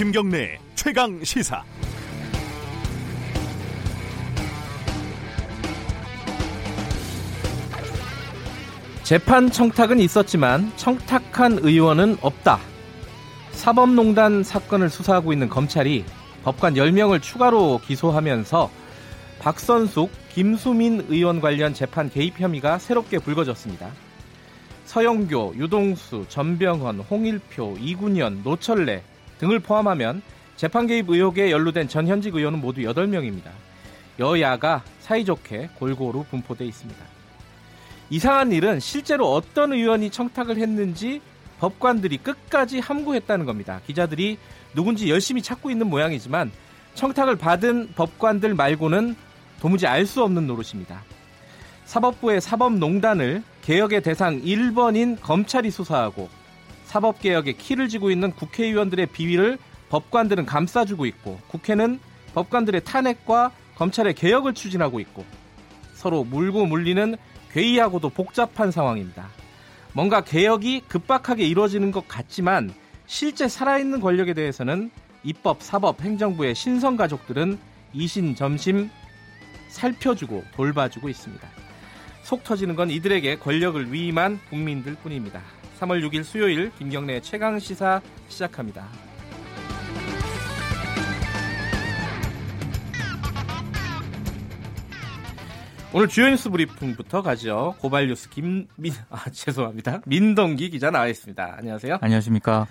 김경래 최강 시사. 재판 청탁은 있었지만 청탁한 의원은 없다. 사법농단 사건을 수사하고 있는 검찰이 법관 10명을 추가로 기소하면서 박선숙, 김수민 의원 관련 재판 개입 혐의가 새롭게 불거졌습니다. 서영교, 유동수, 전병헌, 홍일표, 이군현, 노철래 등을 포함하면 재판 개입 의혹에 연루된 전 현직 의원은 모두 8명입니다. 여야가 사이좋게 골고루 분포돼 있습니다. 이상한 일은 실제로 어떤 의원이 청탁을 했는지 법관들이 끝까지 함구했다는 겁니다. 기자들이 누군지 열심히 찾고 있는 모양이지만 청탁을 받은 법관들 말고는 도무지 알 수 없는 노릇입니다. 사법부의 사법농단을 개혁의 대상 1번인 검찰이 수사하고 사법개혁의 키를 쥐고 있는 국회의원들의 비위를 법관들은 감싸주고 있고 국회는 법관들의 탄핵과 검찰의 개혁을 추진하고 있고 서로 물고 물리는 괴이하고도 복잡한 상황입니다. 뭔가 개혁이 급박하게 이루어지는 것 같지만 실제 살아있는 권력에 대해서는 입법, 사법, 행정부의 신성 가족들은 이신점심 살펴주고 돌봐주고 있습니다. 속 터지는 건 이들에게 권력을 위임한 국민들 뿐입니다. 3월 6일 수요일 김경래 최강 시사 시작합니다. 오늘 주요 뉴스 브리핑부터 가죠. 고발 뉴스 김민 아 죄송합니다. 민동기 기자 나와 있습니다. 안녕하세요. 안녕하십니까.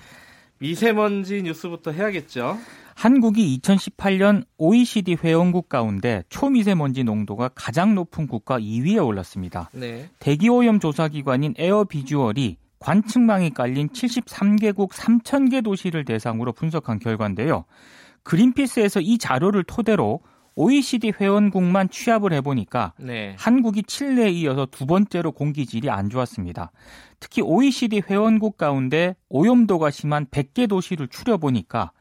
미세먼지 뉴스부터 해야겠죠. 한국이 2018년 OECD 회원국 가운데 초미세먼지 농도가 가장 높은 국가 2위에 올랐습니다. 네. 대기오염 조사기관인 에어비주얼이 관측망이 깔린 73개국 3,000개 도시를 대상으로 분석한 결과인데요. 그린피스에서 이 자료를 토대로 OECD 회원국만 취합을 해보니까 네. 한국이 칠레에 이어서 두 번째로 공기질이 안 좋았습니다. 특히 OECD 회원국 가운데 오염도가 심한 100개 도시를 추려보니까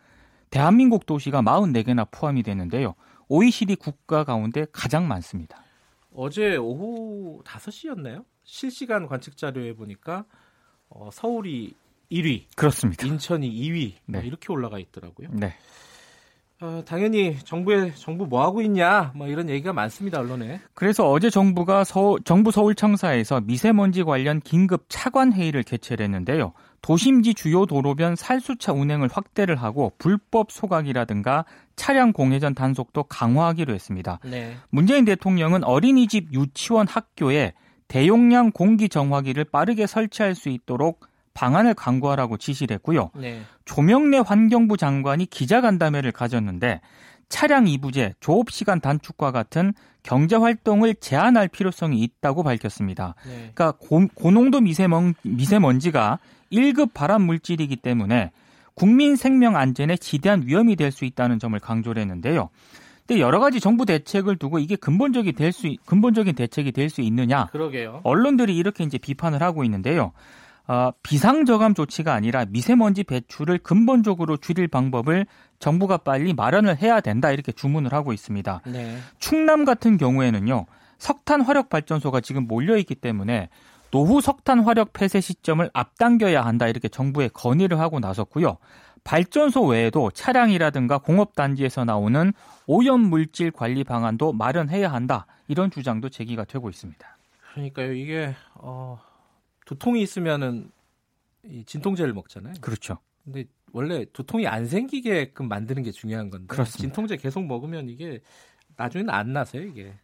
대한민국 도시가 44개나 포함이 되는데요. OECD 국가 가운데 가장 많습니다. 어제 오후 5시였나요? 실시간 관측 자료에 보니까 어, 서울이 1위, 그렇습니다. 인천이 2위 네. 이렇게 올라가 있더라고요. 네. 어, 당연히 정부에 정부 뭐 하고 있냐 뭐 이런 얘기가 많습니다 언론에. 그래서 어제 정부가 서, 정부 서울 청사에서 미세먼지 관련 긴급 차관 회의를 개최를 했는데요. 도심지 주요 도로변 살수차 운행을 확대를 하고 불법 소각이라든가 차량 공회전 단속도 강화하기로 했습니다. 네. 문재인 대통령은 어린이집, 유치원, 학교에 대용량 공기 정화기를 빠르게 설치할 수 있도록 방안을 강구하라고 지시를 했고요. 네. 조명래 환경부 장관이 기자간담회를 가졌는데 차량 이부제, 조업 시간 단축과 같은 경제 활동을 제한할 필요성이 있다고 밝혔습니다. 네. 그러니까 고, 고농도 미세먼, 미세먼지가 1급 발암 물질이기 때문에 국민 생명 안전에 지대한 위험이 될 수 있다는 점을 강조를 했는데요. 근데 여러 가지 정부 대책을 두고 이게 근본적이 될 수 근본적인 대책이 될 수 있느냐? 그러게요. 언론들이 이렇게 이제 비판을 하고 있는데요. 어, 비상저감 조치가 아니라 미세먼지 배출을 근본적으로 줄일 방법을 정부가 빨리 마련을 해야 된다 이렇게 주문을 하고 있습니다. 네. 충남 같은 경우에는요. 석탄 화력 발전소가 지금 몰려 있기 때문에 노후 석탄 화력 폐쇄 시점을 앞당겨야 한다 이렇게 정부에 건의를 하고 나섰고요. 발전소 외에도 차량이라든가 공업단지에서 나오는 오염 물질 관리 방안도 마련해야 한다 이런 주장도 제기가 되고 있습니다. 그러니까요 이게 어, 두통이 있으면은 이 진통제를 먹잖아요. 그렇죠. 근데 원래 두통이 안 생기게끔 만드는 게 중요한 건데 그렇습니다. 진통제 계속 먹으면 이게 나중에는 안 나서요, 이게.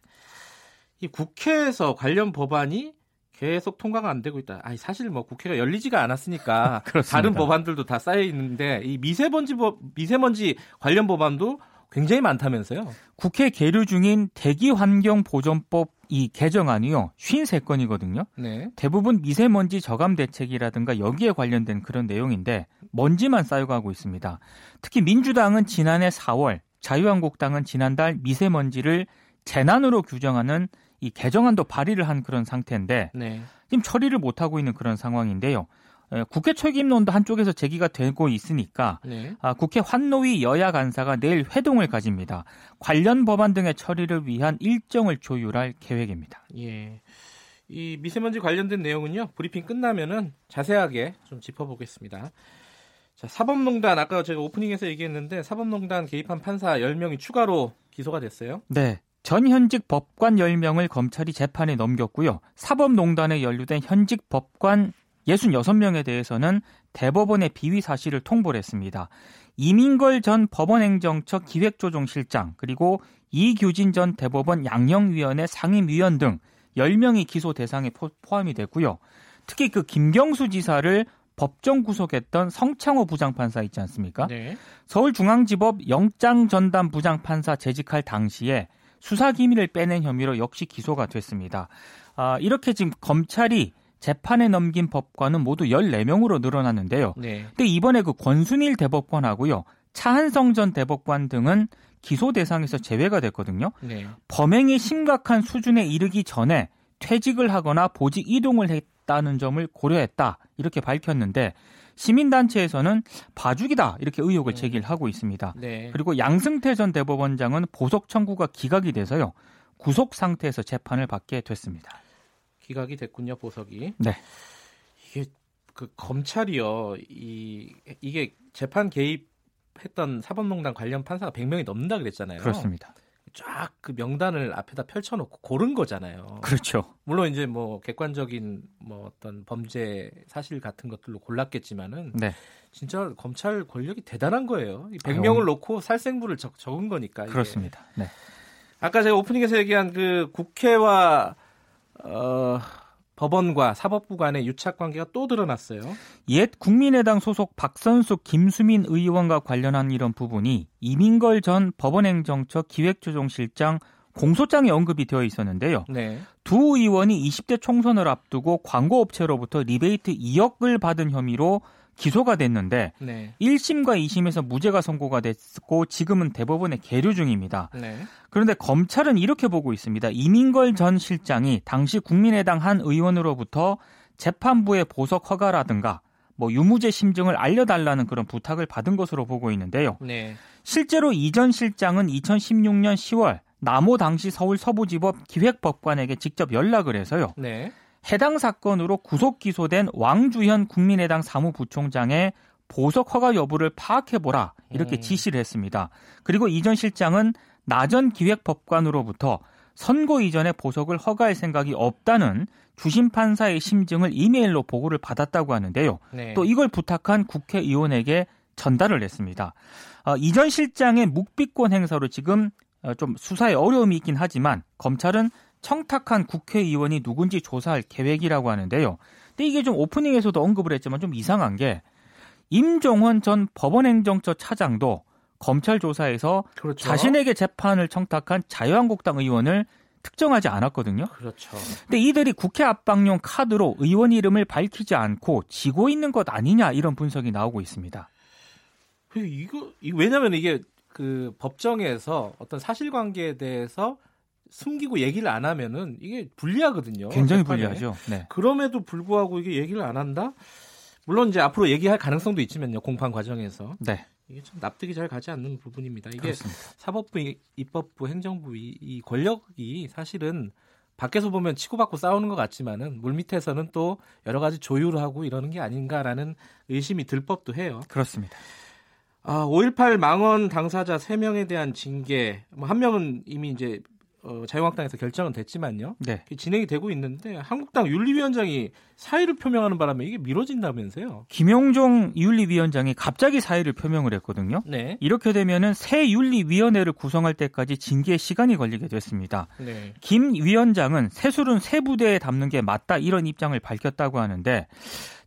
이 국회에서 관련 법안이 계속 통과가 안 되고 있다. 아니 사실 뭐 국회가 열리지가 않았으니까 다른 법안들도 다 쌓여 있는데 이 미세먼지 법 미세먼지 관련 법안도 굉장히 많다면서요. 국회 계류 중인 대기환경보전법 이 개정안이요. 53건이거든요. 네. 대부분 미세먼지 저감 대책이라든가 여기에 관련된 그런 내용인데 먼지만 쌓여가고 있습니다. 특히 민주당은 지난해 4월, 자유한국당은 지난달 미세먼지를 재난으로 규정하는 이 개정안도 발의를 한 그런 상태인데 네. 지금 처리를 못 하고 있는 그런 상황인데요. 국회 책임론도 한쪽에서 제기가 되고 있으니까 네. 아, 국회 환노위 여야 간사가 내일 회동을 가집니다. 관련 법안 등의 처리를 위한 일정을 조율할 계획입니다. 예. 이 미세먼지 관련된 내용은요. 브리핑 끝나면은 자세하게 좀 짚어보겠습니다. 자, 사법농단 아까 제가 오프닝에서 얘기했는데 사법농단 개입한 판사 10명이 추가로 기소가 됐어요. 네. 전 현직 법관 10명을 검찰이 재판에 넘겼고요. 사법농단에 연루된 현직 법관 66명에 대해서는 대법원의 비위 사실을 통보를 했습니다. 이민걸 전 법원행정처 기획조정실장 그리고 이규진 전 대법원 양형위원회 상임위원 등 10명이 기소 대상에 포함이 됐고요. 특히 그 김경수 지사를 법정 구속했던 성창호 부장판사 있지 않습니까? 네. 서울중앙지법 영장 전담 부장판사 재직할 당시에 수사 기밀을 빼낸 혐의로 역시 기소가 됐습니다. 아, 이렇게 지금 검찰이 재판에 넘긴 법관은 모두 14명으로 늘어났는데요. 네. 근데 이번에 그 권순일 대법관하고요. 차한성 전 대법관 등은 기소 대상에서 제외가 됐거든요. 네. 범행이 심각한 수준에 이르기 전에 퇴직을 하거나 보직 이동을 했다는 점을 고려했다. 이렇게 밝혔는데 시민단체에서는 봐주기다 이렇게 의혹을 네. 제기를 하고 있습니다. 네. 그리고 양승태 전 대법원장은 보석 청구가 기각이 돼서요. 구속 상태에서 재판을 받게 됐습니다. 기각이 됐군요, 보석이. 네. 이게 그 검찰이요. 이 이게 재판 개입했던 사법농단 관련 판사가 100명이 넘는다 그랬잖아요. 그렇습니다. 쫙 그 명단을 앞에다 펼쳐놓고 고른 거잖아요. 그렇죠. 물론 이제 뭐 객관적인 뭐 어떤 범죄 사실 같은 것들로 골랐겠지만은 네. 진짜 검찰 권력이 대단한 거예요. 100명을 아, 놓고 살생부를 적, 적은 거니까. 이게. 그렇습니다. 네. 아까 제가 오프닝에서 얘기한 그 국회와 어, 법원과 사법부 간의 유착 관계가 또 드러났어요. 옛 국민의당 소속 박선숙 김수민 의원과 관련한 이런 부분이 이민걸 전 법원행정처 기획조정실장 공소장에 언급이 되어 있었는데요. 네. 두 의원이 20대 총선을 앞두고 광고업체로부터 리베이트 2억을 받은 혐의로 기소가 됐는데 네. 1심과 2심에서 무죄가 선고가 됐고 지금은 대법원에 계류 중입니다. 네. 그런데 검찰은 이렇게 보고 있습니다. 이민걸 전 실장이 당시 국민의당 한 의원으로부터 재판부의 보석 허가라든가 뭐 유무죄 심증을 알려달라는 그런 부탁을 받은 것으로 보고 있는데요. 네. 실제로 이 전 실장은 2016년 10월 남호 당시 서울 서부지법 기획법관에게 직접 연락을 해서요. 네. 해당 사건으로 구속 기소된 왕주현 국민의당 사무부총장의 보석 허가 여부를 파악해보라 이렇게 음. 지시를 했습니다. 그리고 이 전 실장은 나전 기획법관으로부터 선고 이전에 보석을 허가할 생각이 없다는 주심 판사의 심증을 이메일로 보고를 받았다고 하는데요. 네. 또 이걸 부탁한 국회의원에게 전달을 했습니다. 어, 이전 실장의 묵비권 행사로 지금 어, 좀 수사에 어려움이 있긴 하지만 검찰은 청탁한 국회의원이 누군지 조사할 계획이라고 하는데요. 근데 이게 좀 오프닝에서도 언급을 했지만 좀 이상한 게 임종원 전 법원행정처 차장도 검찰 조사에서 그렇죠. 자신에게 재판을 청탁한 자유한국당 의원을 특정하지 않았거든요. 그렇죠. 근데 이들이 국회 압박용 카드로 의원 이름을 밝히지 않고 지고 있는 것 아니냐 이런 분석이 나오고 있습니다. 이거 왜냐하면 이게 그 법정에서 어떤 사실관계에 대해서 숨기고 얘기를 안 하면은 이게 불리하거든요. 굉장히 재판에. 불리하죠. 네. 그럼에도 불구하고 이게 얘기를 안 한다? 물론 이제 앞으로 얘기할 가능성도 있지만요. 공판 과정에서. 네. 이게 좀 납득이 잘 가지 않는 부분입니다. 이게 그렇습니다. 사법부, 입법부, 행정부 이, 이 권력이 사실은 밖에서 보면 치고받고 싸우는 것 같지만은 물 밑에서는 또 여러 가지 조율을 하고 이러는 게 아닌가라는 의심이 들 법도 해요. 그렇습니다. 아, 5.18 망원 당사자 3명에 대한 징계, 뭐 한 명은 이미 이제 어, 자유한국당에서 결정은 됐지만요. 네. 진행이 되고 있는데 한국당 윤리위원장이 사의를 표명하는 바람에 이게 미뤄진다면서요. 김용종 윤리위원장이 갑자기 사의를 표명을 했거든요. 네. 이렇게 되면은 새 윤리위원회를 구성할 때까지 징계 시간이 걸리게 됐습니다. 네. 김 위원장은 새술은 새 부대에 담는 게 맞다 이런 입장을 밝혔다고 하는데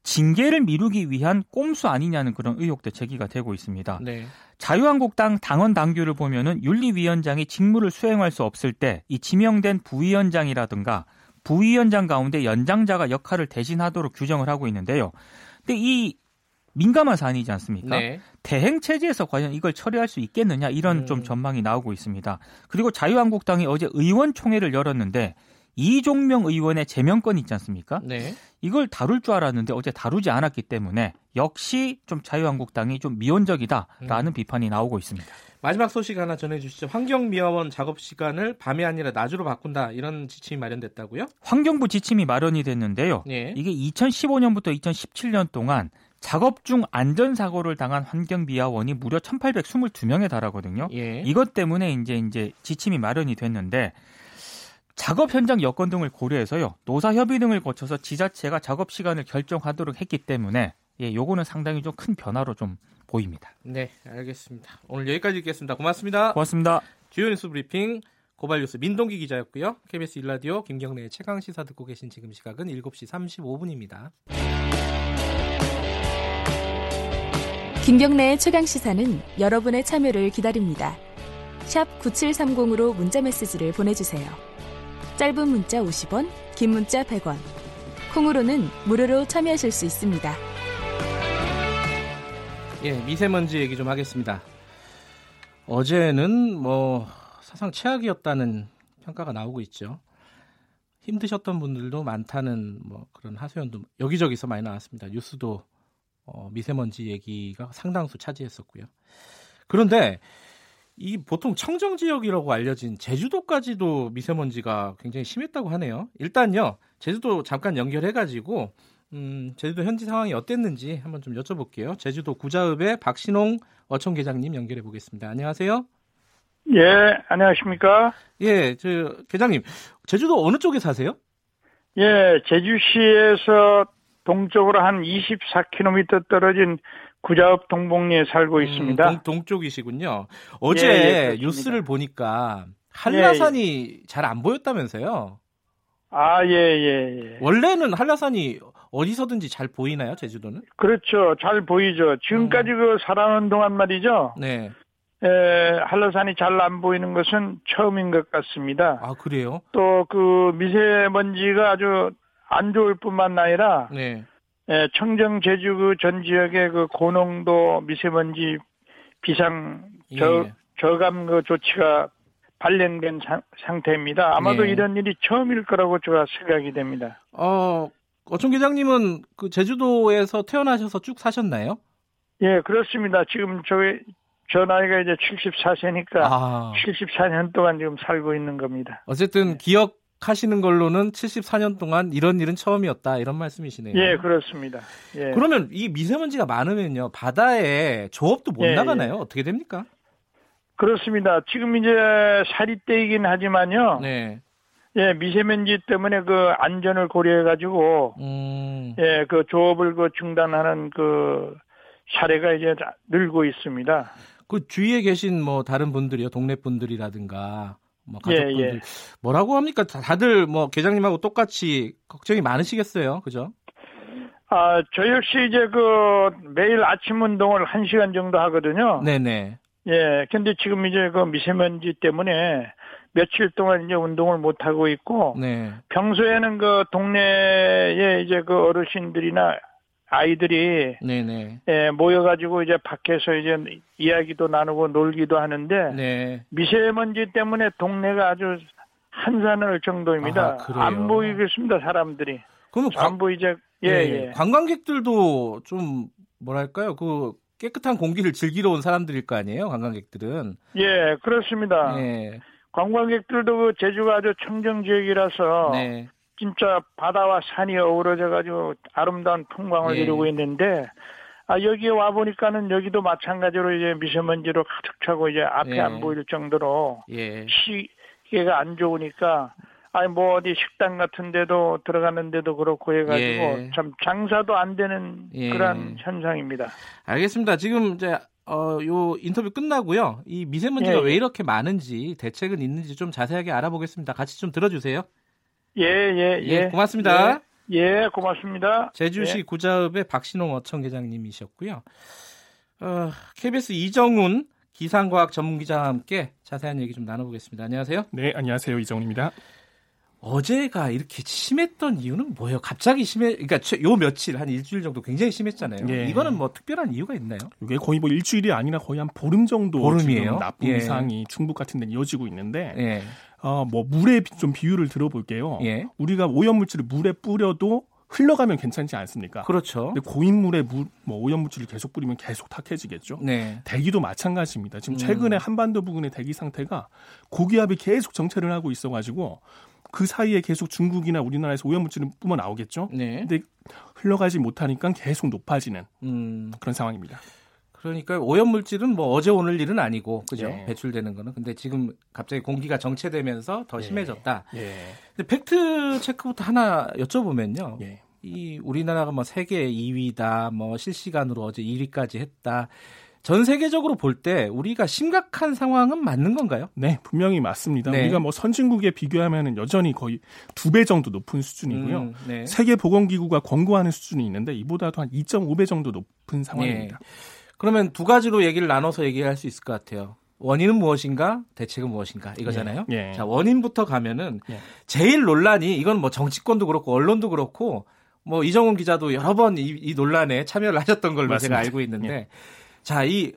징계를 미루기 위한 꼼수 아니냐는 그런 의혹도 제기가 되고 있습니다. 네. 자유한국당 당원 당규를 보면은 윤리위원장이 직무를 수행할 수 없을 때 이 지명된 부위원장이라든가 부위원장 가운데 연장자가 역할을 대신하도록 규정을 하고 있는데요. 근데 이 민감한 사안이지 않습니까? 네. 대행 체제에서 과연 이걸 처리할 수 있겠느냐 이런 음. 좀 전망이 나오고 있습니다. 그리고 자유한국당이 어제 의원총회를 열었는데 이종명 의원의 제명권 있지 않습니까? 네. 이걸 다룰 줄 알았는데 어제 다루지 않았기 때문에 역시 좀 자유한국당이 좀 미온적이다라는 음. 비판이 나오고 있습니다. 마지막 소식 하나 전해주시죠. 환경미화원 작업 시간을 밤이 아니라 낮으로 바꾼다 이런 지침이 마련됐다고요? 환경부 지침이 마련이 됐는데요. 네. 이게 2015년부터 2017년 동안 작업 중 안전사고를 당한 환경미화원이 무려 1,822명에 달하거든요. 예. 이것 때문에 이제 이제 지침이 마련이 됐는데 작업 현장 여건 등을 고려해서요. 노사 협의 등을 거쳐서 지자체가 작업 시간을 결정하도록 했기 때문에 예, 요거는 상당히 좀 큰 변화로 좀 보입니다. 네, 알겠습니다. 오늘 여기까지 듣겠습니다. 고맙습니다. 고맙습니다. 주요 뉴스 브리핑 고발 뉴스 민동기 기자였고요. KBS 일라디오 김경래의 최강 시사 듣고 계신 지금 시각은 7시 35분입니다. 김경래의 최강 시사는 여러분의 참여를 기다립니다. 샵 9730으로 문자 메시지를 보내주세요. 짧은 문자 50원, 긴 문자 100원. 콩으로는 무료로 참여하실 수 있습니다. 예, 미세먼지 얘기 좀 하겠습니다. 어제는 뭐 사상 최악이었다는 평가가 나오고 있죠. 힘드셨던 분들도 많다는 뭐 그런 하소연도 여기저기서 많이 나왔습니다. 뉴스도 어, 미세먼지 얘기가 상당수 차지했었고요. 그런데 이 보통 청정 지역이라고 알려진 제주도까지도 미세먼지가 굉장히 심했다고 하네요. 일단요, 제주도 잠깐 연결해가지고 음, 제주도 현지 상황이 어땠는지 한번 좀 여쭤볼게요. 제주도 구자읍의 박신홍 어촌 계장님 연결해 보겠습니다. 안녕하세요. 예, 안녕하십니까? 예, 저 계장님, 제주도 어느 쪽에 사세요? 예, 제주시에서 동쪽으로 한 24km 떨어진 구자읍 동봉리에 살고 있습니다. 음, 동, 쪽이시군요 어제 예, 예. 뉴스를 보니까 한라산이 잘안 보였다면서요? 아, 예, 예, 예. 원래는 한라산이 어디서든지 잘 보이나요, 제주도는? 그렇죠. 잘 보이죠. 지금까지 그 살아오는 동안 말이죠. 네. 에, 한라산이 잘 안 보이는 것은 처음인 것 같습니다. 아, 그래요? 또 그 미세먼지가 아주 안 좋을 뿐만 아니라 네. 에, 청정 제주 그 전 지역의 그 고농도 미세먼지 비상 저, 예. 저감 그 조치가 발령된 상, 상태입니다. 아마도 네. 이런 일이 처음일 거라고 제가 생각이 됩니다. 어, 어촌 계장님은 그 제주도에서 태어나셔서 쭉 사셨나요? 예, 그렇습니다. 지금 저희 저 나이가 이제 74세니까 아, 74년 동안 지금 살고 있는 겁니다. 어쨌든 기억 하시는 걸로는 74년 동안 이런 일은 처음이었다 이런 말씀이시네요. 예, 그렇습니다. 예. 그러면 이 미세먼지가 많으면요 바다에 조업도 못 예, 나가나요? 어떻게 됩니까? 그렇습니다. 지금 이제 살이 때이긴 하지만요. 네. 예, 미세먼지 때문에 그 안전을 고려해 가지고 음, 예, 그 조업을 그 중단하는 그 사례가 이제 다 늘고 있습니다. 그 주위에 계신 뭐 다른 분들이요, 동네 분들이라든가 뭐 예, 가족분들 예. 뭐라고 합니까? 다- 다들 뭐 계장님하고 똑같이 걱정이 많으시겠어요, 그죠? 아, 저 역시 이제 그 매일 아침 운동을 한시간 정도 하거든요. 네네. 예, 근데 지금 이제 그 미세먼지 때문에 며칠 동안 이제 운동을 못 하고 있고 네. 평소에는 그 동네에 이제 그 어르신들이나 아이들이 네네. 예, 모여가지고 이제 밖에서 이제 이야기도 나누고 놀기도 하는데 네. 미세먼지 때문에 동네가 아주 한산할 정도입니다. 아? 안 보이겠습니다, 사람들이. 그러면 관, 전부 이제 예, 예. 관광객들도 좀 뭐랄까요? 그 깨끗한 공기를 즐기러 온 사람들일 거 아니에요, 관광객들은. 예, 그렇습니다. 네. 관광객들도 그 제주가 아주 청정 지역이라서 네. 진짜 바다와 산이 어우러져 가지고 아름다운 풍광을 예. 이루고 있는데 아 여기에 와 보니까는 여기도 마찬가지로 이제 미세먼지로 가득 차고 이제 앞에 예. 안 보일 정도로 예. 시계가 안 좋으니까 아니 뭐 어디 식당 같은 데도 들어가는데도 그렇고 해가지고 예. 참 장사도 안 되는 예. 그런 현상입니다. 알겠습니다. 지금 이제 어, 요 인터뷰 끝나고요. 이 미세먼지가 예, 예. 왜 이렇게 많은지 대책은 있는지 좀 자세하게 알아보겠습니다. 같이 좀 들어주세요. 예, 예, 예. 예, 고맙습니다. 예, 예, 고맙습니다. 제주시 예. 구자읍의 박신홍 어청 계장님이셨고요. 어, KBS 이정훈 기상과학 전문기자와 함께 자세한 얘기 좀 나눠보겠습니다. 안녕하세요. 네, 안녕하세요. 이정훈입니다. 어제가 이렇게 심했던 이유는 뭐예요? 갑자기 심해, 그러니까 최- 요 며칠 한 일주일 정도 굉장히 심했잖아요. 예. 이거는 뭐 특별한 이유가 있나요? 이게 거의 뭐 일주일이 아니라 거의 한 보름 정도 보름이에요? 지금 나쁨 예. 이상이 충북 같은 데는 이어지고 있는데 예, 어, 뭐 물에 비- 좀 비율을 들어볼게요. 예. 우리가 오염물질을 물에 뿌려도 흘러가면 괜찮지 않습니까? 그렇죠. 근데 고인물에 물, 뭐 오염물질을 계속 뿌리면 계속 탁해지겠죠. 네, 대기도 마찬가지입니다. 지금 음. 최근에 한반도 부근의 대기 상태가 고기압이 계속 정체를 하고 있어가지고 그 사이에 계속 중국이나 우리나라에서 오염물질을 뿜어 나오겠죠. 네, 근데 흘러가지 못하니까 계속 높아지는 음, 그런 상황입니다. 그러니까 오염 물질은 뭐 어제 오늘 일은 아니고 그죠? 예. 배출되는 거는 근데 지금 갑자기 공기가 정체되면서 더 예. 심해졌다. 예. 근데 팩트 체크부터 하나 여쭤보면요. 예. 이 우리나라가 뭐 세계 2위다, 뭐 실시간으로 어제 1위까지 했다. 전 세계적으로 볼 때 우리가 심각한 상황은 맞는 건가요? 네, 분명히 맞습니다. 네. 우리가 뭐 선진국에 비교하면 여전히 거의 두 배 정도 높은 수준이고요. 음, 네. 세계 보건기구가 권고하는 수준이 있는데 이보다도 한 2.5배 정도 높은 상황입니다. 그러면 두 가지로 얘기를 나눠서 얘기할 수 있을 것 같아요. 원인은 무엇인가, 대책은 무엇인가 이거잖아요. 예. 예. 자 원인부터 가면은 예. 제일 논란이 이건 뭐 정치권도 그렇고 언론도 그렇고 뭐 이정훈 기자도 여러 번이 논란에 참여를 하셨던 걸로 맞습니다. 제가 알고 있는데 예. 자이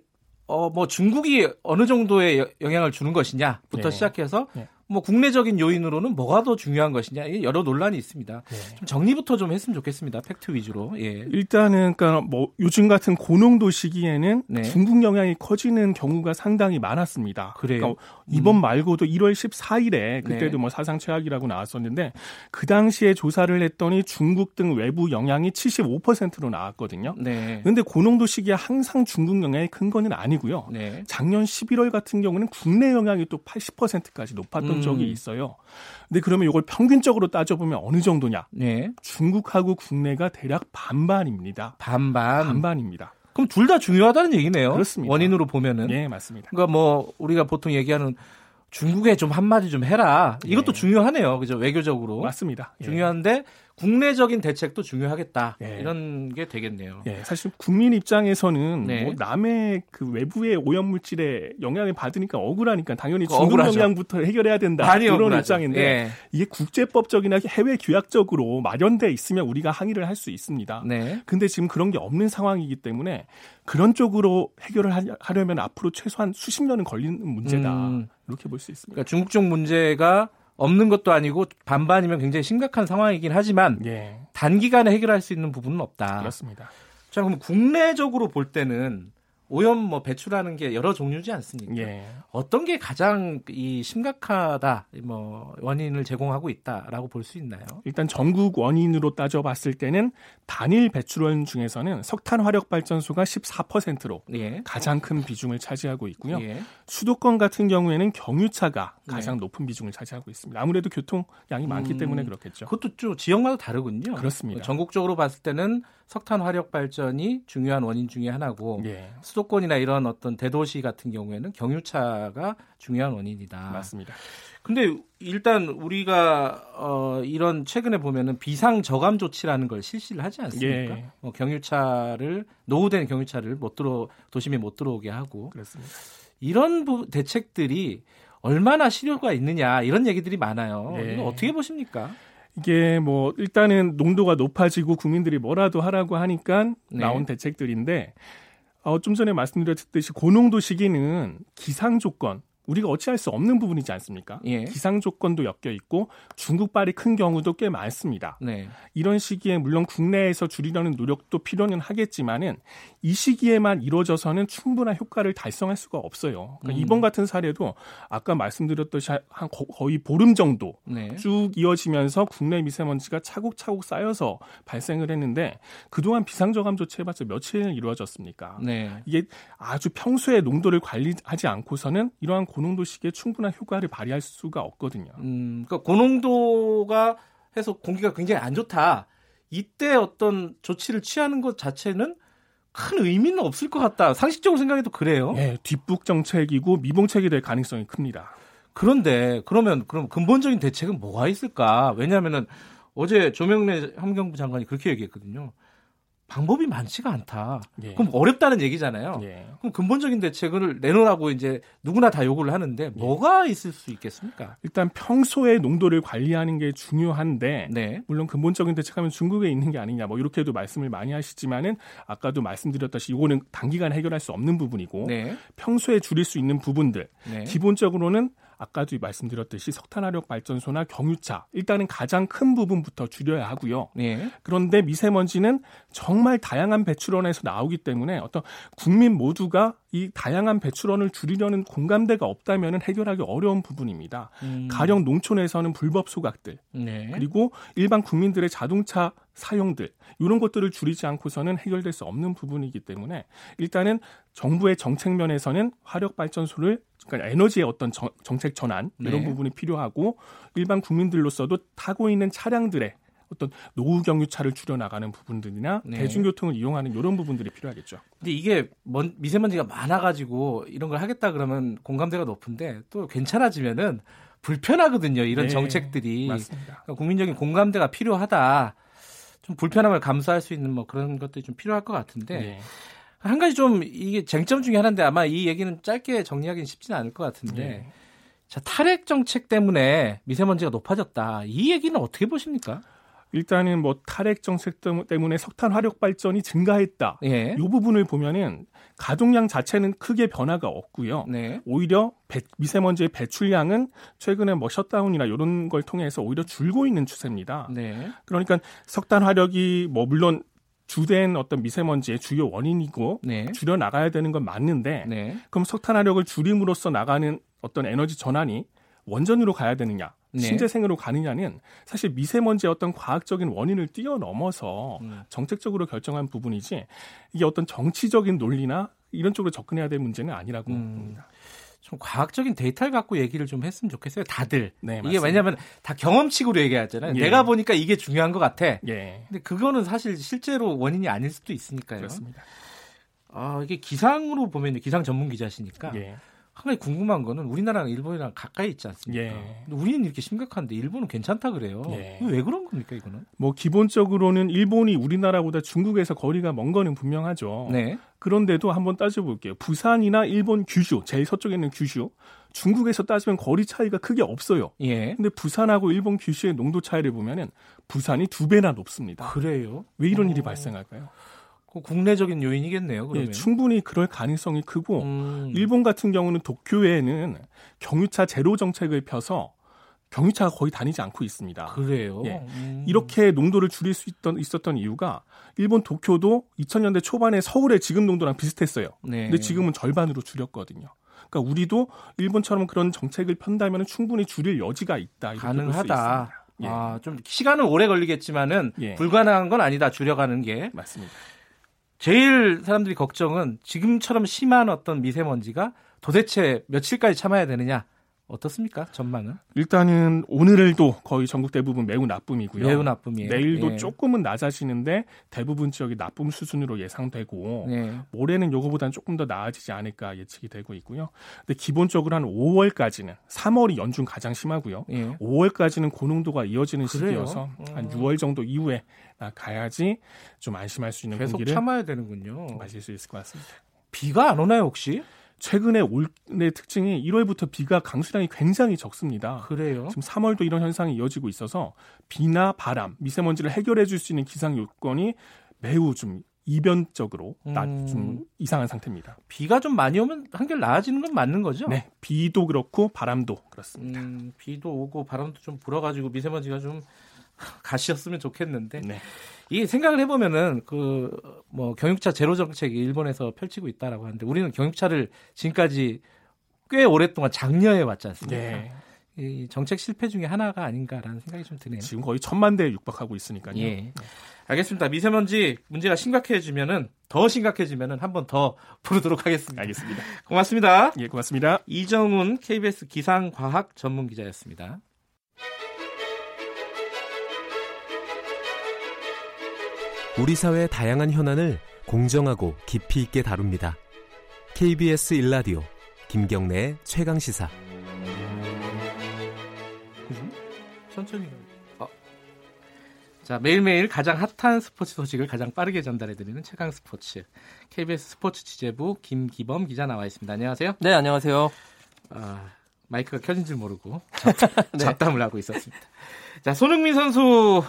어 뭐 중국이 어느 정도의 여- 영향을 주는 것이냐부터 예. 시작해서 예. 뭐 국내적인 요인으로는 뭐가 더 중요한 것이냐 여러 논란이 있습니다. 예. 좀 정리부터 좀 했으면 좋겠습니다. 팩트 위주로. 예. 일단은 그러니까 뭐 요즘 같은 고농도 시기에는 네. 중국 영향이 커지는 경우가 상당히 많았습니다. 그래요? 그러니까 이번 말고도 1월 14일에 네. 그때도 뭐 사상 최악이라고 나왔었는데 그 당시에 조사를 했더니 중국 등 외부 영향이 75%로 나왔거든요. 네. 근데 고농도 시기에 항상 중국 영향이 큰 거는 아니고요. 네. 작년 11월 같은 경우는 국내 영향이 또 80%까지 높았던 음. 적이 있어요. 근데 그러면 이걸 평균적으로 따져보면 어느 정도냐? 네. 중국하고 국내가 대략 반반입니다. 반반. 반반입니다. 그럼 둘 다 중요하다는 얘기네요. 그렇습니다. 원인으로 보면은. 예, 맞습니다. 그러니까 뭐 우리가 보통 얘기하는 중국에 좀 한마디 좀 해라. 이것도 예. 중요하네요. 그죠? 외교적으로. 맞습니다. 예. 중요한데 국내적인 대책도 중요하겠다. 예. 이런 게 되겠네요. 예, 사실 국민 입장에서는 네. 뭐 남의 그 외부의 오염 물질에 영향을 받으니까 억울하니까 당연히 중국 억울하죠. 영향부터 해결해야 된다 이런 억울하죠. 입장인데 예. 이게 국제법적이나 해외 규약적으로 마련돼 있으면 우리가 항의를 할 수 있습니다. 네. 근데 지금 그런 게 없는 상황이기 때문에 그런 쪽으로 해결을 하- 하려면 앞으로 최소한 수십 년은 걸리는 문제다. 음. 이렇게 볼 수 있습니다. 그러니까 중국 쪽 문제가 없는 것도 아니고 반반이면 굉장히 심각한 상황이긴 하지만 예, 단기간에 해결할 수 있는 부분은 없다. 그렇습니다. 자, 그럼 국내적으로 볼 때는 오염 뭐 배출하는 게 여러 종류지 않습니까? 예. 어떤 게 가장 이 심각하다, 뭐 원인을 제공하고 있다라고 볼 수 있나요? 일단 전국 원인으로 따져봤을 때는 단일 배출원 중에서는 석탄 화력 발전소가 14%로 예. 가장 큰 비중을 차지하고 있고요. 예. 수도권 같은 경우에는 경유차가 가장 네. 높은 비중을 차지하고 있습니다. 아무래도 교통량이 많기 음, 때문에 그렇겠죠. 그것도 좀 지역마다 다르군요. 그렇습니다. 전국적으로 봤을 때는 석탄 화력 발전이 중요한 원인 중에 하나고 예, 수도권이나 이런 어떤 대도시 같은 경우에는 경유차가 중요한 원인이다. 맞습니다. 근데 일단 우리가 어 이런 최근에 보면은 비상 저감 조치라는 걸 실시를 하지 않습니까? 예. 뭐 경유차를 노후된 경유차를 못 들어 도심에 못 들어오게 하고 그렇습니다. 이런 부- 대책들이 얼마나 실효가 있느냐 이런 얘기들이 많아요. 예. 이거 어떻게 보십니까? 이게 뭐 일단은 농도가 높아지고 국민들이 뭐라도 하라고 하니까 네. 나온 대책들인데 어, 좀 전에 말씀드렸듯이 고농도 시기는 기상 조건 우리가 어찌할 수 없는 부분이지 않습니까? 예. 기상 조건도 엮여 있고 중국발이 큰 경우도 꽤 많습니다. 네. 이런 시기에 물론 국내에서 줄이려는 노력도 필요는 하겠지만은 이 시기에만 이루어져서는 충분한 효과를 달성할 수가 없어요. 그러니까 음. 이번 같은 사례도 아까 말씀드렸듯이 한 거- 거의 보름 정도 네. 쭉 이어지면서 국내 미세먼지가 차곡차곡 쌓여서 발생을 했는데 그동안 비상저감 조치 해봤자 며칠 이루어졌습니까? 네. 이게 아주 평소에 농도를 관리하지 않고서는 이러한 고농도 시기에 충분한 효과를 발휘할 수가 없거든요. 음, 그러니까 고농도가 해서 공기가 굉장히 안 좋다. 이때 어떤 조치를 취하는 것 자체는 큰 의미는 없을 것 같다. 상식적으로 생각해도 그래요. 예, 뒷북 정책이고 미봉책이 될 가능성이 큽니다. 그런데 그러면 그럼 근본적인 대책은 뭐가 있을까? 왜냐하면은 어제 조명래 환경부 장관이 그렇게 얘기했거든요. 방법이 많지가 않다. 예. 그럼 어렵다는 얘기잖아요. 예. 그럼 근본적인 대책을 내놓으라고 이제 누구나 다 요구를 하는데 뭐가 있을 수 있겠습니까? 일단 평소에 농도를 관리하는 게 중요한데 네. 물론 근본적인 대책하면 중국에 있는 게 아니냐 뭐 이렇게도 말씀을 많이 하시지만은 아까도 말씀드렸다시피 이거는 단기간에 해결할 수 없는 부분이고 네. 평소에 줄일 수 있는 부분들 네. 기본적으로는 아까도 말씀드렸듯이 석탄화력 발전소나 경유차 일단은 가장 큰 부분부터 줄여야 하고요. 네. 그런데 미세먼지는 정말 다양한 배출원에서 나오기 때문에 어떤 국민 모두가 이 다양한 배출원을 줄이려는 공감대가 없다면 해결하기 어려운 부분입니다. 음. 가령 농촌에서는 불법 소각들 네. 그리고 일반 국민들의 자동차 사용들 이런 것들을 줄이지 않고서는 해결될 수 없는 부분이기 때문에 일단은 정부의 정책 면에서는 화력 발전소를 그러니까 에너지의 어떤 정, 책 전환 이런 네. 부분이 필요하고 일반 국민들로서도 타고 있는 차량들의 어떤 노후 경유차를 줄여 나가는 부분들이나 네. 대중교통을 이용하는 이런 부분들이 필요하겠죠. 근데 이게 먼- 미세먼지가 많아가지고 이런 걸 하겠다 그러면 공감대가 높은데 또 괜찮아지면은 불편하거든요. 이런 네, 정책들이 맞습니다. 그러니까 국민적인 공감대가 필요하다. 좀 불편함을 감수할 수 있는 뭐 그런 것들이 좀 필요할 것 같은데 네. 한 가지 좀 이게 쟁점 중에 하나인데 아마 이 얘기는 짧게 정리하기는 쉽지는 않을 것 같은데 네. 자 탈핵 정책 때문에 미세먼지가 높아졌다. 이 얘기는 어떻게 보십니까? 일단은 뭐 탈핵 정책 때- 때문에 석탄 화력 발전이 증가했다. 예. 이 부분을 보면은 가동량 자체는 크게 변화가 없고요. 네. 오히려 배- 미세먼지의 배출량은 최근에 뭐 셧다운이나 이런 걸 통해서 오히려 줄고 있는 추세입니다. 네. 그러니까 석탄 화력이 뭐 물론 주된 어떤 미세먼지의 주요 원인이고 네. 줄여 나가야 되는 건 맞는데 네. 그럼 석탄 화력을 줄임으로써 나가는 어떤 에너지 전환이 원전으로 가야 되느냐, 네. 신재생으로 가느냐는 사실 미세먼지의 어떤 과학적인 원인을 뛰어넘어서 음. 정책적으로 결정한 부분이지 이게 어떤 정치적인 논리나 이런 쪽으로 접근해야 될 문제는 아니라고 음. 봅니다. 좀 과학적인 데이터를 갖고 얘기를 좀 했으면 좋겠어요. 다들. 네, 이게 맞습니다. 왜냐하면 다 경험칙으로 얘기하잖아요. 예. 내가 보니까 이게 중요한 것 같아. 예, 근데 그거는 사실 실제로 원인이 아닐 수도 있으니까요. 그렇습니다. 아 이게 기상으로 보면 기상 전문 기자시니까 예. 한 가지 궁금한 거는 우리나라랑 일본이랑 가까이 있지 않습니까? 예. 우리는 이렇게 심각한데 일본은 괜찮다 그래요. 예. 왜 그런 겁니까 이거는? 뭐 기본적으로는 일본이 우리나라보다 중국에서 거리가 먼 거는 분명하죠. 네. 그런데도 한번 따져볼게요. 부산이나 일본 규슈, 제일 서쪽에 있는 규슈, 중국에서 따지면 거리 차이가 크게 없어요. 예. 근데 부산하고 일본 규슈의 농도 차이를 보면은 부산이 두 배나 높습니다. 그래요? 왜 이런 일이 어. 발생할까요? 그 국내적인 요인이겠네요. 그러면. 예, 충분히 그럴 가능성이 크고 음. 일본 같은 경우는 도쿄에는 경유차 제로 정책을 펴서 경유차가 거의 다니지 않고 있습니다. 그래요. 예. 음. 이렇게 농도를 줄일 수 있던, 있었던 이유가 일본 도쿄도 2000년대 초반에 서울의 지금 농도랑 비슷했어요. 네. 근데 지금은 절반으로 줄였거든요. 그러니까 우리도 일본처럼 그런 정책을 편다면 충분히 줄일 여지가 있다. 가능하다. 예. 아, 좀 시간은 오래 걸리겠지만은 예. 불가능한 건 아니다. 줄여가는 게. 맞습니다. 제일 사람들이 걱정은 지금처럼 심한 어떤 미세먼지가 도대체 며칠까지 참아야 되느냐. 어떻습니까? 전망은? 일단은 오늘도 거의 전국 대부분 매우 나쁨이고요. 매우 나쁨이에요. 내일도 예. 조금은 낮아지는데 대부분 지역이 나쁨 수준으로 예상되고 네. 모레는 요거보다는 조금 더 나아지지 않을까 예측이 되고 있고요. 근데 기본적으로 한 5월까지는 3월이 연중 가장 심하고요. 예. 5월까지는 고농도가 이어지는 그래요? 시기여서 한 음. 6월 정도 이후에 가야지 좀 안심할 수 있는 계속 공기를 참아야 되는군요. 마실 수 있을 것 같습니다. 비가 안 오나요, 혹시? 최근에 올해 특징이 1월부터 비가 강수량이 굉장히 적습니다. 그래요. 지금 3월도 이런 현상이 이어지고 있어서 비나 바람, 미세먼지를 해결해 줄 수 있는 기상 요건이 매우 좀 이변적으로 낮, 음. 좀 이상한 상태입니다. 비가 좀 많이 오면 한결 나아지는 건 맞는 거죠? 네, 비도 그렇고 바람도 그렇습니다. 음, 비도 오고 바람도 좀 불어가지고 미세먼지가 좀 가시였으면 좋겠는데 네. 이 생각을 해보면은 그 뭐 경유차 제로 정책이 일본에서 펼치고 있다라고 하는데 우리는 경유차를 지금까지 꽤 오랫동안 장려해 왔지 않습니까? 네. 이 정책 실패 중에 하나가 아닌가라는 생각이 좀 드네요. 지금 거의 천만 대에 육박하고 있으니까요. 예. 알겠습니다. 미세먼지 문제가 심각해지면은 더 심각해지면은 한 번 더 부르도록 하겠습니다. 알겠습니다. 고맙습니다. 예, 고맙습니다. 이정훈 KBS 기상과학 전문 기자였습니다. 우리 사회의 다양한 현안을 공정하고 깊이 있게 다룹니다. KBS 일라디오 김경래의 최강 시사. 천천히. 어. 자 매일매일 가장 핫한 스포츠 소식을 가장 빠르게 전달해드리는 최강 스포츠 KBS 스포츠 취재부 김기범 기자 나와 있습니다. 안녕하세요. 네, 안녕하세요. 아, 마이크가 켜진 줄 모르고 잡담을 하고 있었습니다. 자 손흥민 선수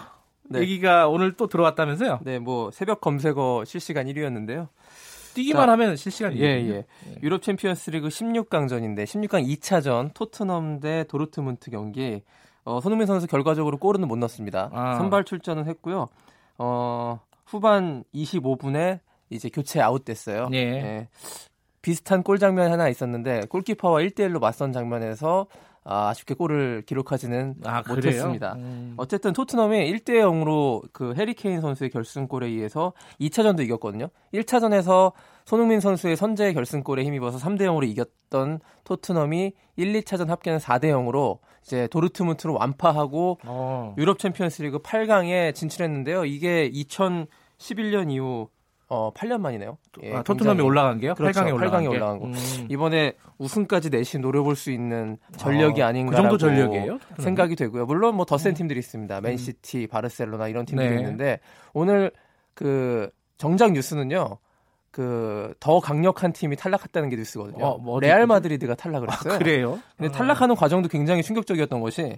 네. 얘기가 오늘 또 들어왔다면서요? 네, 뭐 새벽 검색어 실시간 1위였는데요. 뛰기만 자, 하면 실시간 예, 예. 유럽 챔피언스리그 16강전인데 16강 2차전 토트넘 대 도르트문트 경기 어, 손흥민 선수 결과적으로 골은 못 넣었습니다. 아. 선발 출전은 했고요. 어, 후반 25분에 이제 교체 아웃됐어요. 예. 비슷한 골 장면 하나 있었는데 골키퍼와 1대1로 맞선 장면에서 아, 아쉽게 골을 기록하지는 아, 못했습니다. 음. 어쨌든 토트넘이 1대 0으로 그 해리케인 선수의 결승골에 의해서 2차전도 이겼거든요. 1차전에서 손흥민 선수의 선제 결승골에 힘입어서 3대 0으로 이겼던 토트넘이 1, 2차전 합계는 4대 0으로 이제 도르트문트로 완파하고 어. 유럽 챔피언스리그 8강에 진출했는데요. 이게 2011년 이후 어 8년 만이네요. 예, 아, 토트넘이 올라간 게요? 그렇죠. 8강에 올라간, 8강에 게? 올라간 거. 음. 이번에 우승까지 내심 노려볼 수 있는 전력이 어, 아닌가 그 정도 전력이에요? 생각이 되고요. 물론 뭐 더센 팀들이 있습니다. 맨시티, 바르셀로나 이런 팀들이 네. 있는데 오늘 그 정작 뉴스는요. 그 더 강력한 팀이 탈락했다는 게 뉴스거든요. 어, 뭐 레알? 마드리드가 탈락을 아, 했어요. 그래요? 근데 탈락하는 과정도 굉장히 충격적이었던 것이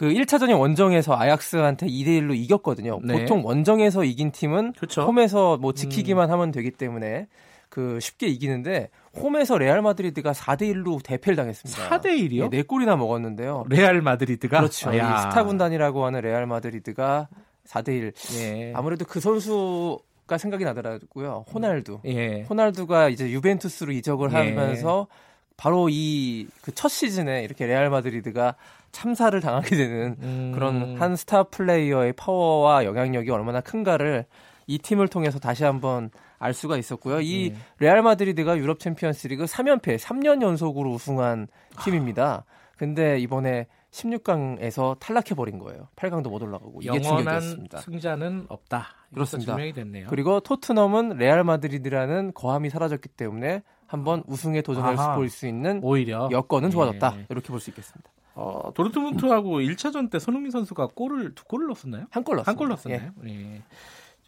그 1차전이 원정에서 아약스한테 2대 1로 이겼거든요. 네. 보통 원정에서 이긴 팀은 그렇죠. 홈에서 뭐 지키기만 하면 되기 때문에 그 쉽게 이기는데 홈에서 레알 마드리드가 4대 1로 대패를 당했습니다. 4대 1이요? 네 골이나 먹었는데요. 레알 마드리드가 그렇죠. 이 야. 스타 군단이라고 하는 레알 마드리드가 4대 1. 예. 아무래도 그 선수 가 생각이 나더라고요. 호날두. 예. 호날두가 이제 유벤투스로 이적을 예. 하면서 바로 이 그 첫 시즌에 이렇게 레알 마드리드가 참사를 당하게 되는 음. 그런 한 스타 플레이어의 파워와 영향력이 얼마나 큰가를 이 팀을 통해서 다시 한번 알 수가 있었고요. 이 예. 레알 마드리드가 유럽 챔피언스리그 3연패, 3년 연속으로 우승한 팀입니다. 근데 이번에 16강에서 탈락해 버린 거예요. 8강도 못 올라가고 이게 충격이었습니다. 승자는 없다. 그렇습니다. 증명이 됐네요. 그리고 토트넘은 레알 마드리드라는 거함이 사라졌기 때문에 한번 우승에 도전할 아하. 수 볼 수 있는 오히려 여건은 좋아졌다. 예. 이렇게 볼 수 있겠습니다. 어, 도르트문트하고 1차전 때 손흥민 선수가 골을 두 골을 넣었었나요? 한 골 넣었습니다. 한골 넣었었나요? 예.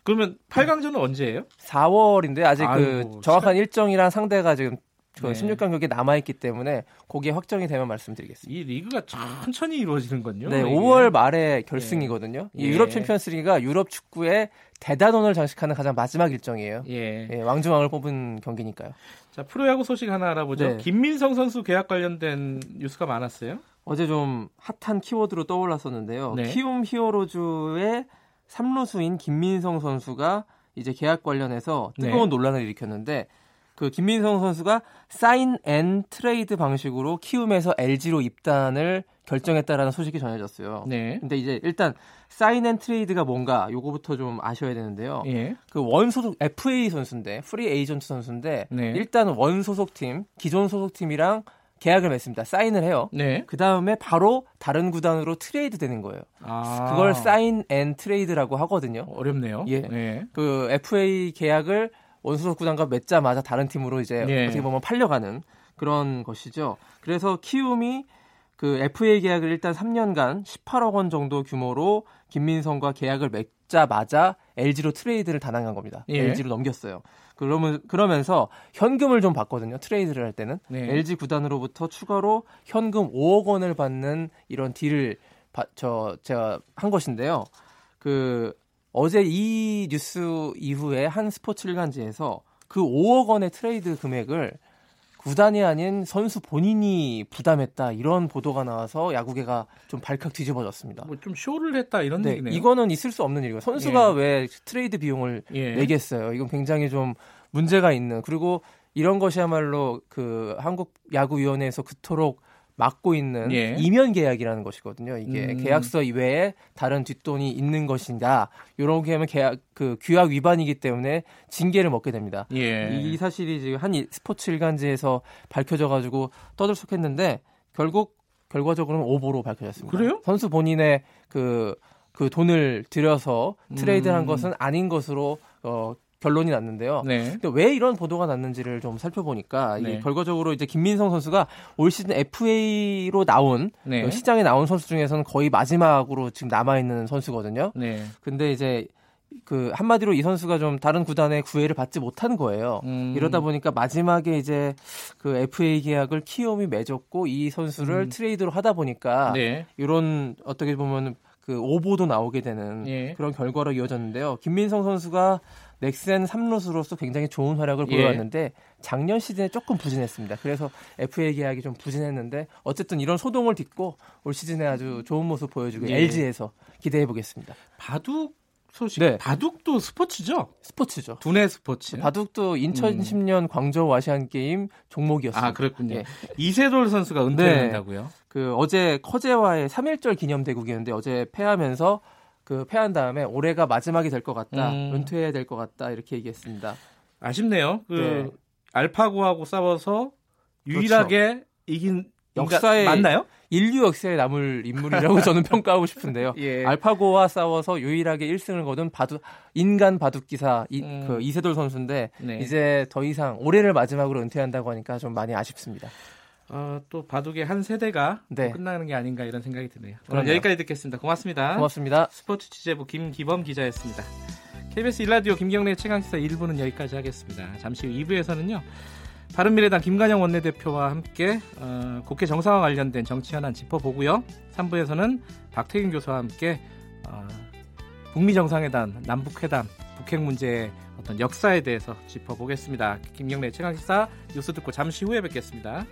그러면 8강전은 언제예요? 4월인데 아직 아이고, 그 정확한 일정이랑 상대가 지금 그 네. 16강 경기 남아 있기 때문에 그게 확정이 되면 말씀드리겠습니다. 이 리그가 천천히 이루어지는군요. 네, 이게. 5월 말에 결승이거든요. 이 예. 유럽 챔피언스리그가 유럽 축구의 대단원을 장식하는 가장 마지막 일정이에요. 예. 예, 왕중왕을 뽑은 경기니까요. 자, 프로야구 소식 하나 알아보죠. 네. 김민성 선수 계약 관련된 뉴스가 많았어요. 어제 좀 핫한 키워드로 떠올랐었는데요. 네. 키움 히어로즈의 삼루수인 김민성 선수가 이제 계약 관련해서 뜨거운 네. 논란을 일으켰는데 그 김민성 선수가 sign and trade 방식으로 키움에서 LG로 입단을 결정했다라는 소식이 전해졌어요. 네. 근데 이제 일단 sign and trade가 뭔가 요거부터 좀 아셔야 되는데요. 예. 그 원소속 FA 선수인데 프리 에이전트 선수인데 네. 일단 원 소속팀 기존 소속팀이랑 계약을 맺습니다. 사인을 해요. 네. 그 다음에 바로 다른 구단으로 트레이드 되는 거예요. 아. 그걸 sign and trade라고 하거든요. 어렵네요. 예. 네. 그 FA 계약을 원소속 구단과 맺자마자 다른 팀으로 이제 예. 어떻게 보면 팔려가는 그런 것이죠. 그래서 키움이 그 FA 계약을 일단 3년간 18억 원 정도 규모로 김민성과 계약을 맺자마자 LG로 트레이드를 단행한 겁니다. 예. LG로 넘겼어요. 그러면 그러면서 현금을 좀 받거든요. 트레이드를 할 때는 네. LG 구단으로부터 추가로 현금 5억 원을 받는 이런 딜을 바- 저 제가 한 것인데요. 그 어제 이 뉴스 이후에 한 스포츠 일간지에서 그 5억 원의 트레이드 금액을 구단이 아닌 선수 본인이 부담했다 이런 보도가 나와서 야구계가 좀 발칵 뒤집어졌습니다. 뭐 좀 쇼를 했다 이런 네, 얘기네요. 이거는 있을 수 없는 일이에요. 선수가 예. 왜 트레이드 비용을 예. 내겠어요. 이건 굉장히 좀 문제가 있는 그리고 이런 것이야말로 그 한국 야구위원회에서 그토록 막고 있는 예. 이면 계약이라는 것이거든요. 이게 음. 계약서 이외에 다른 뒷돈이 있는 것인가 이렇게 하면 계약 그 규약 위반이기 때문에 징계를 먹게 됩니다. 예. 이 사실이 지금 한 이- 스포츠 일간지에서 밝혀져 가지고 떠들썩했는데 결국 결과적으로는 오보로 밝혀졌습니다. 그래요? 선수 본인의 그, 그 돈을 들여서 트레이드한 음. 것은 아닌 것으로 어, 결론이 났는데요. 네. 근데 왜 이런 보도가 났는지를 좀 살펴보니까 네. 결과적으로 이제 김민성 선수가 올 시즌 FA로 나온 네. 어, 시장에 나온 선수 중에서는 거의 마지막으로 지금 남아 있는 선수거든요. 네. 근데 이제 그 한마디로 이 선수가 좀 다른 구단의 구애를 받지 못한 거예요. 음. 이러다 보니까 마지막에 이제 그 FA 계약을 키움이 맺었고 이 선수를 음. 트레이드로 하다 보니까 네. 이런 어떻게 보면 그 오보도 나오게 되는 예. 그런 결과로 이어졌는데요. 김민성 선수가 넥센 3루수로서 굉장히 좋은 활약을 예. 보여왔는데 작년 시즌에 조금 부진했습니다. 그래서 FA 계약이 좀 부진했는데 어쨌든 이런 소동을 딛고 올 시즌에 아주 좋은 모습 보여주고 예. LG에서 기대해 보겠습니다. 바둑 소식. 네. 바둑도 스포츠죠? 스포츠죠. 두뇌 스포츠. 바둑도 2010년 광저우 아시안 게임 종목이었습니다. 아 그렇군요. 예. 이세돌 선수가 은퇴한다고요? 그 어제 커제와의 3일절 기념 대국이었는데 어제 패하면서 그 패한 다음에 올해가 마지막이 될 것 같다. 음. 은퇴해야 될 것 같다. 이렇게 얘기했습니다. 아쉽네요. 그 네. 알파고하고 싸워서 유일하게 이긴 역사에- 맞나요? 인류 역사에 남을 인물이라고 저는 평가하고 싶은데요. 예. 알파고와 싸워서 유일하게 1승을 거둔 바둑 인간 바둑 기사 이, 음. 그 이세돌 선수인데 네. 이제 더 이상 올해를 마지막으로 은퇴한다고 하니까 좀 많이 아쉽습니다. 어, 또 바둑의 한 세대가 네. 끝나는 게 아닌가 이런 생각이 드네요. 오늘 그럼요. 여기까지 듣겠습니다. 고맙습니다. 고맙습니다. 스포츠 취재부 김기범 기자였습니다. KBS 일라디오 김경래 최강시사 1부는 여기까지 하겠습니다. 잠시 후 2부에서는요. 바른미래당 김관영 원내대표와 함께 어, 국회 정상화 관련된 정치 현안 짚어보고요. 3부에서는 박태균 교수와 함께 어, 북미 정상회담, 남북회담, 북핵 문제의 어떤 역사에 대해서 짚어보겠습니다. 김경래 최강시사 뉴스 듣고 잠시 후에 뵙겠습니다.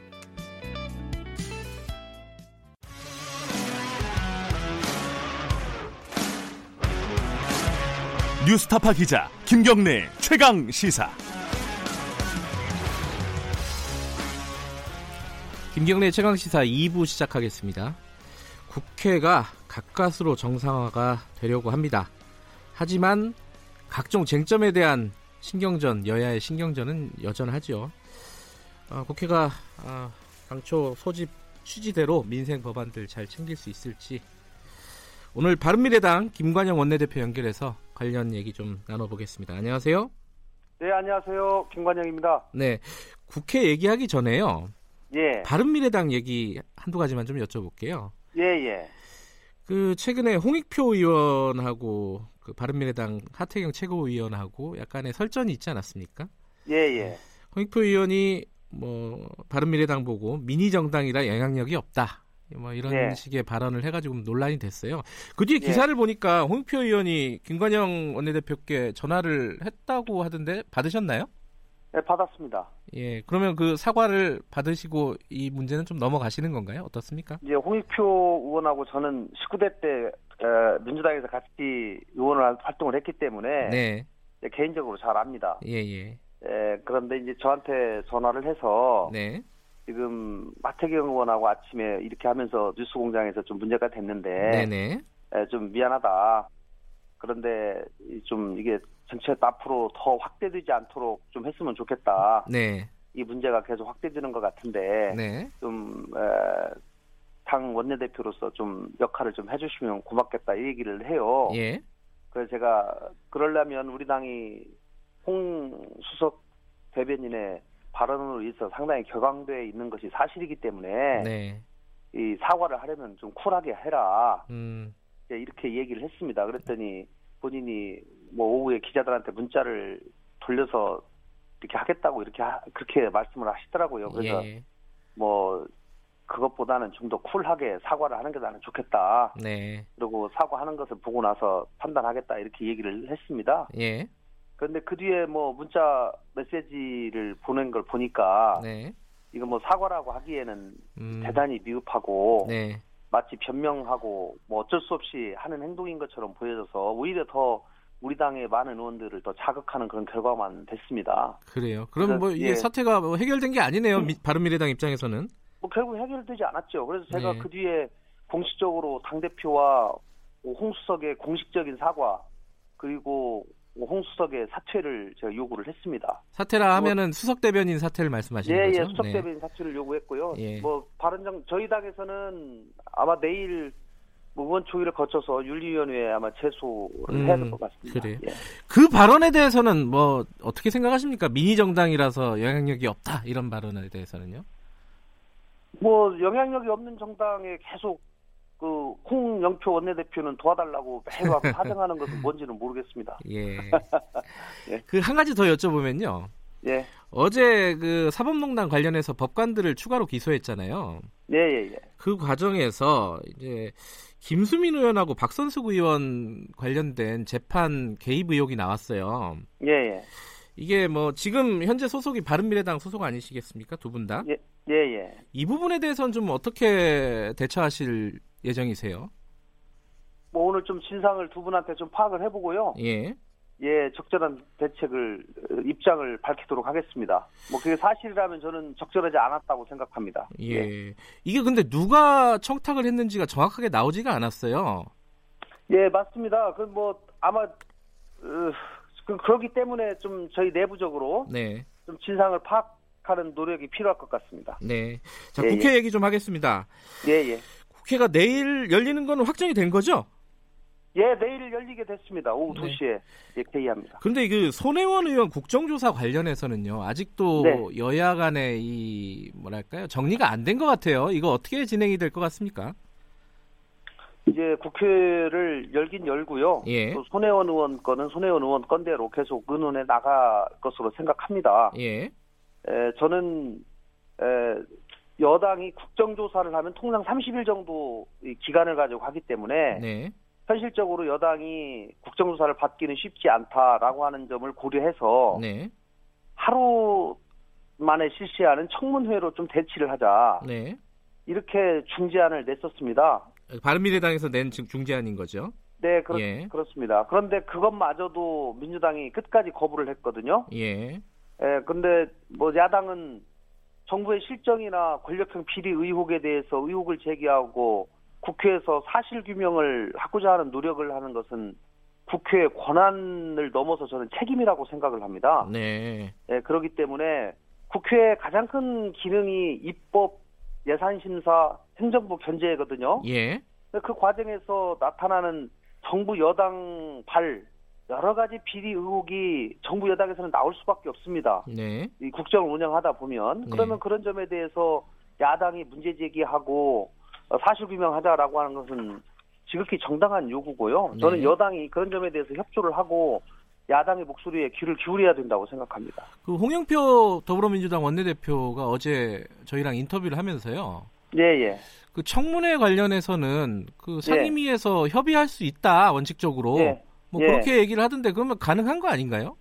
뉴스타파 기자 김경래 최강 시사. 김경래 최강 시사 2부 시작하겠습니다. 국회가 가까스로 정상화가 되려고 합니다. 하지만 각종 쟁점에 대한 신경전, 여야의 신경전은 여전하죠. 어, 국회가 아, 당초 소집 취지대로 민생 법안들 잘 챙길 수 있을지 오늘 바른미래당 김관영 원내대표 연결해서 관련 얘기 좀 나눠보겠습니다. 안녕하세요. 네, 안녕하세요. 김관영입니다. 네, 국회 얘기하기 전에요. 예, 바른미래당 얘기 한두 가지만 좀 여쭤볼게요. 예, 예. 그 최근에 홍익표 의원하고 그 바른미래당 하태경 최고위원하고 약간의 설전이 있지 않았습니까? 예, 예. 홍익표 의원이 뭐 바른미래당 보고 미니 정당이라 영향력이 없다. 뭐 이런 네. 식의 발언을 해가지고 논란이 됐어요. 그 뒤에 예. 기사를 보니까 홍익표 의원이 김관영 원내대표께 전화를 했다고 하던데 받으셨나요? 네, 받았습니다. 예, 그러면 그 사과를 받으시고 이 문제는 좀 넘어가시는 건가요? 어떻습니까? 이제 홍익표 의원하고 저는 19대 때 에, 민주당에서 같이 의원을 활동을 했기 때문에 네, 개인적으로 잘 압니다. 예, 예, 에, 그런데 이제 저한테 전화를 해서 네, 지금 하태경 의원하고 아침에 이렇게 하면서 뉴스공장에서 좀 문제가 됐는데 네, 네, 에, 좀 미안하다. 그런데 이- 좀 이게 정책 앞으로 더 확대되지 않도록 좀 했으면 좋겠다. 네, 이 문제가 계속 확대되는 것 같은데 네, 좀 에, 당 원내대표로서 좀 역할을 좀 해주시면 고맙겠다 이 얘기를 해요. 예, 그래서 제가 그러려면 우리 당이 홍 수석 대변인의 발언으로 있어 상당히 격앙돼 있는 것이 사실이기 때문에 네, 이 사과를 하려면 좀 쿨하게 해라 음, 이렇게 얘기를 했습니다. 그랬더니 본인이 뭐 오후에 기자들한테 문자를 돌려서 이렇게 하겠다고 이렇게 하- 그렇게 말씀을 하시더라고요. 그래서 예, 뭐 그것보다는 좀 더 쿨하게 사과를 하는 게 나는 좋겠다. 네, 그리고 사과하는 것을 보고 나서 판단하겠다 이렇게 얘기를 했습니다. 예, 그런데 그 뒤에 뭐 문자 메시지를 보낸 걸 보니까 네, 이거 뭐 사과라고 하기에는 음, 대단히 미흡하고 네, 마치 변명하고 뭐 어쩔 수 없이 하는 행동인 것처럼 보여져서 오히려 더 우리 당의 많은 의원들을 더 자극하는 그런 결과만 됐습니다. 그래요. 그럼 뭐 이게 예. 사태가 뭐 해결된 게 아니네요. 미- 바른미래당 입장에서는. 뭐 결국 해결되지 않았죠. 그래서 제가 네. 그 뒤에 공식적으로 당 대표와 홍 수석의 공식적인 사과 그리고 홍 수석의 사퇴를 제가 요구를 했습니다. 사태라 하면은 수석 대변인 사태를 말씀하시는 예, 거죠? 예, 수석 네. 대변인 사퇴를 요구했고요. 예. 뭐 바른정 저희 당에서는 아마 내일 뭐 의원 초위를 거쳐서 윤리위원회에 아마 제소를 음, 해야 될 것 같습니다. 그래요. 예. 그 발언에 대해서는 뭐 어떻게 생각하십니까? 미니 정당이라서 영향력이 없다 이런 발언에 대해서는요. 뭐 영향력이 없는 정당에 계속 그 홍영표 원내대표는 도와달라고 와서 사정하는 것은 뭔지는 모르겠습니다. 예. 예. 그 한 가지 더 여쭤보면요. 예, 어제 그 사법농단 관련해서 법관들을 추가로 기소했잖아요. 예, 예, 예. 그 과정에서 이제 김수민 의원하고 박선숙 의원 관련된 재판 개입 의혹이 나왔어요. 예, 예. 이게 뭐 지금 현재 소속이 바른미래당 소속 아니시겠습니까? 두 분 다? 예, 예, 예. 이 부분에 대해서는 좀 어떻게 대처하실 예정이세요? 뭐 오늘 좀 진상을 두 분한테 좀 파악을 해보고요. 예. 예, 적절한 대책을 어, 입장을 밝히도록 하겠습니다. 뭐 그게 사실이라면 저는 적절하지 않았다고 생각합니다. 예. 이게 근데 누가 청탁을 했는지가 정확하게 나오지가 않았어요. 예, 맞습니다. 그 뭐 아마 어, 그, 그렇기 때문에 좀 저희 내부적으로 네. 좀 진상을 파악하는 노력이 필요할 것 같습니다. 네. 자, 예, 국회 얘기 좀 하겠습니다. 예, 예. 국회가 내일 열리는 건 확정이 된 거죠? 예, 내일 열리게 됐습니다. 오후 네. 2시에 예, 개의합니다. 근데 그 손혜원 의원 국정조사 관련해서는요. 아직도 네. 여야 간의 이 뭐랄까요? 정리가 안 된 것 같아요. 이거 어떻게 진행이 될 것 같습니까? 이제 국회를 열긴 열고요. 예. 또 손혜원 의원 거는 손혜원 의원 건대로 계속 의논해 나갈 것으로 생각합니다. 예. 에, 저는 에, 여당이 국정조사를 하면 통상 30일 정도 이 기간을 가지고 하기 때문에 네. 현실적으로 여당이 국정조사를 받기는 쉽지 않다라고 하는 점을 고려해서 네. 하루 만에 실시하는 청문회로 좀 대치를 하자 네. 이렇게 중재안을 냈었습니다. 바른미래당에서 낸 중재안인 거죠. 네, 그렇, 예. 그렇습니다. 그런데 그것마저도 민주당이 끝까지 거부를 했거든요. 예. 예, 근데 뭐 야당은 정부의 실정이나 권력형 비리 의혹에 대해서 의혹을 제기하고 국회에서 사실 규명을 하고자 하는 노력을 하는 것은 국회의 권한을 넘어서 저는 책임이라고 생각을 합니다. 네. 예, 그렇기 때문에 국회의 가장 큰 기능이 입법, 예산심사, 행정부 견제거든요. 예. 그 과정에서 나타나는 정부 여당 발 여러 가지 비리 의혹이 정부 여당에서는 나올 수밖에 없습니다. 네. 이 국정을 운영하다 보면 네. 그러면 그런 점에 대해서 야당이 문제 제기하고 어, 사실 규명하자라고 하는 것은 지극히 정당한 요구고요. 저는 네. 여당이 그런 점에 대해서 협조를 하고 야당의 목소리에 귀를 기울여야 된다고 생각합니다. 그 홍영표 더불어민주당 원내대표가 어제 저희랑 인터뷰를 하면서요. 예, 예. 그 청문회 관련해서는 그 상임위에서 협의할 수 있다 원칙적으로 예. 뭐 예. 그렇게 얘기를 하던데 그러면 가능한 거 아닌가요?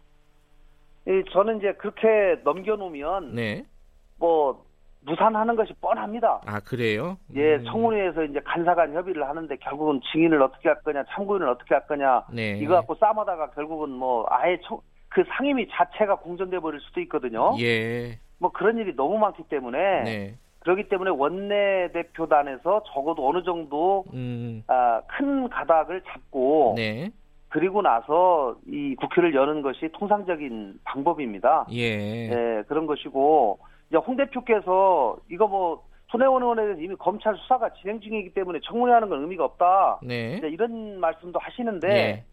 이 저는 이제 그렇게 넘겨놓으면 네. 뭐 무산하는 것이 뻔합니다. 아 그래요? 예, 음, 청문회에서 이제 간사간 협의를 하는데 결국은 증인을 어떻게 할 거냐, 참고인을 어떻게 할 거냐, 네. 이거 갖고 싸우다가 결국은 뭐 아예 청- 그 상임위 자체가 공전돼 버릴 수도 있거든요. 예. 뭐 그런 일이 너무 많기 때문에 네. 그렇기 때문에 원내 대표단에서 적어도 어느 정도 음. 아, 큰 가닥을 잡고 네. 그리고 나서 이 국회를 여는 것이 통상적인 방법입니다. 예. 예, 그런 것이고 이제 홍 대표께서 이거 뭐 손혜원 의원에 대해서 이미 검찰 수사가 진행 중이기 때문에 청문회하는 건 의미가 없다. 네. 이런 말씀도 하시는데 예.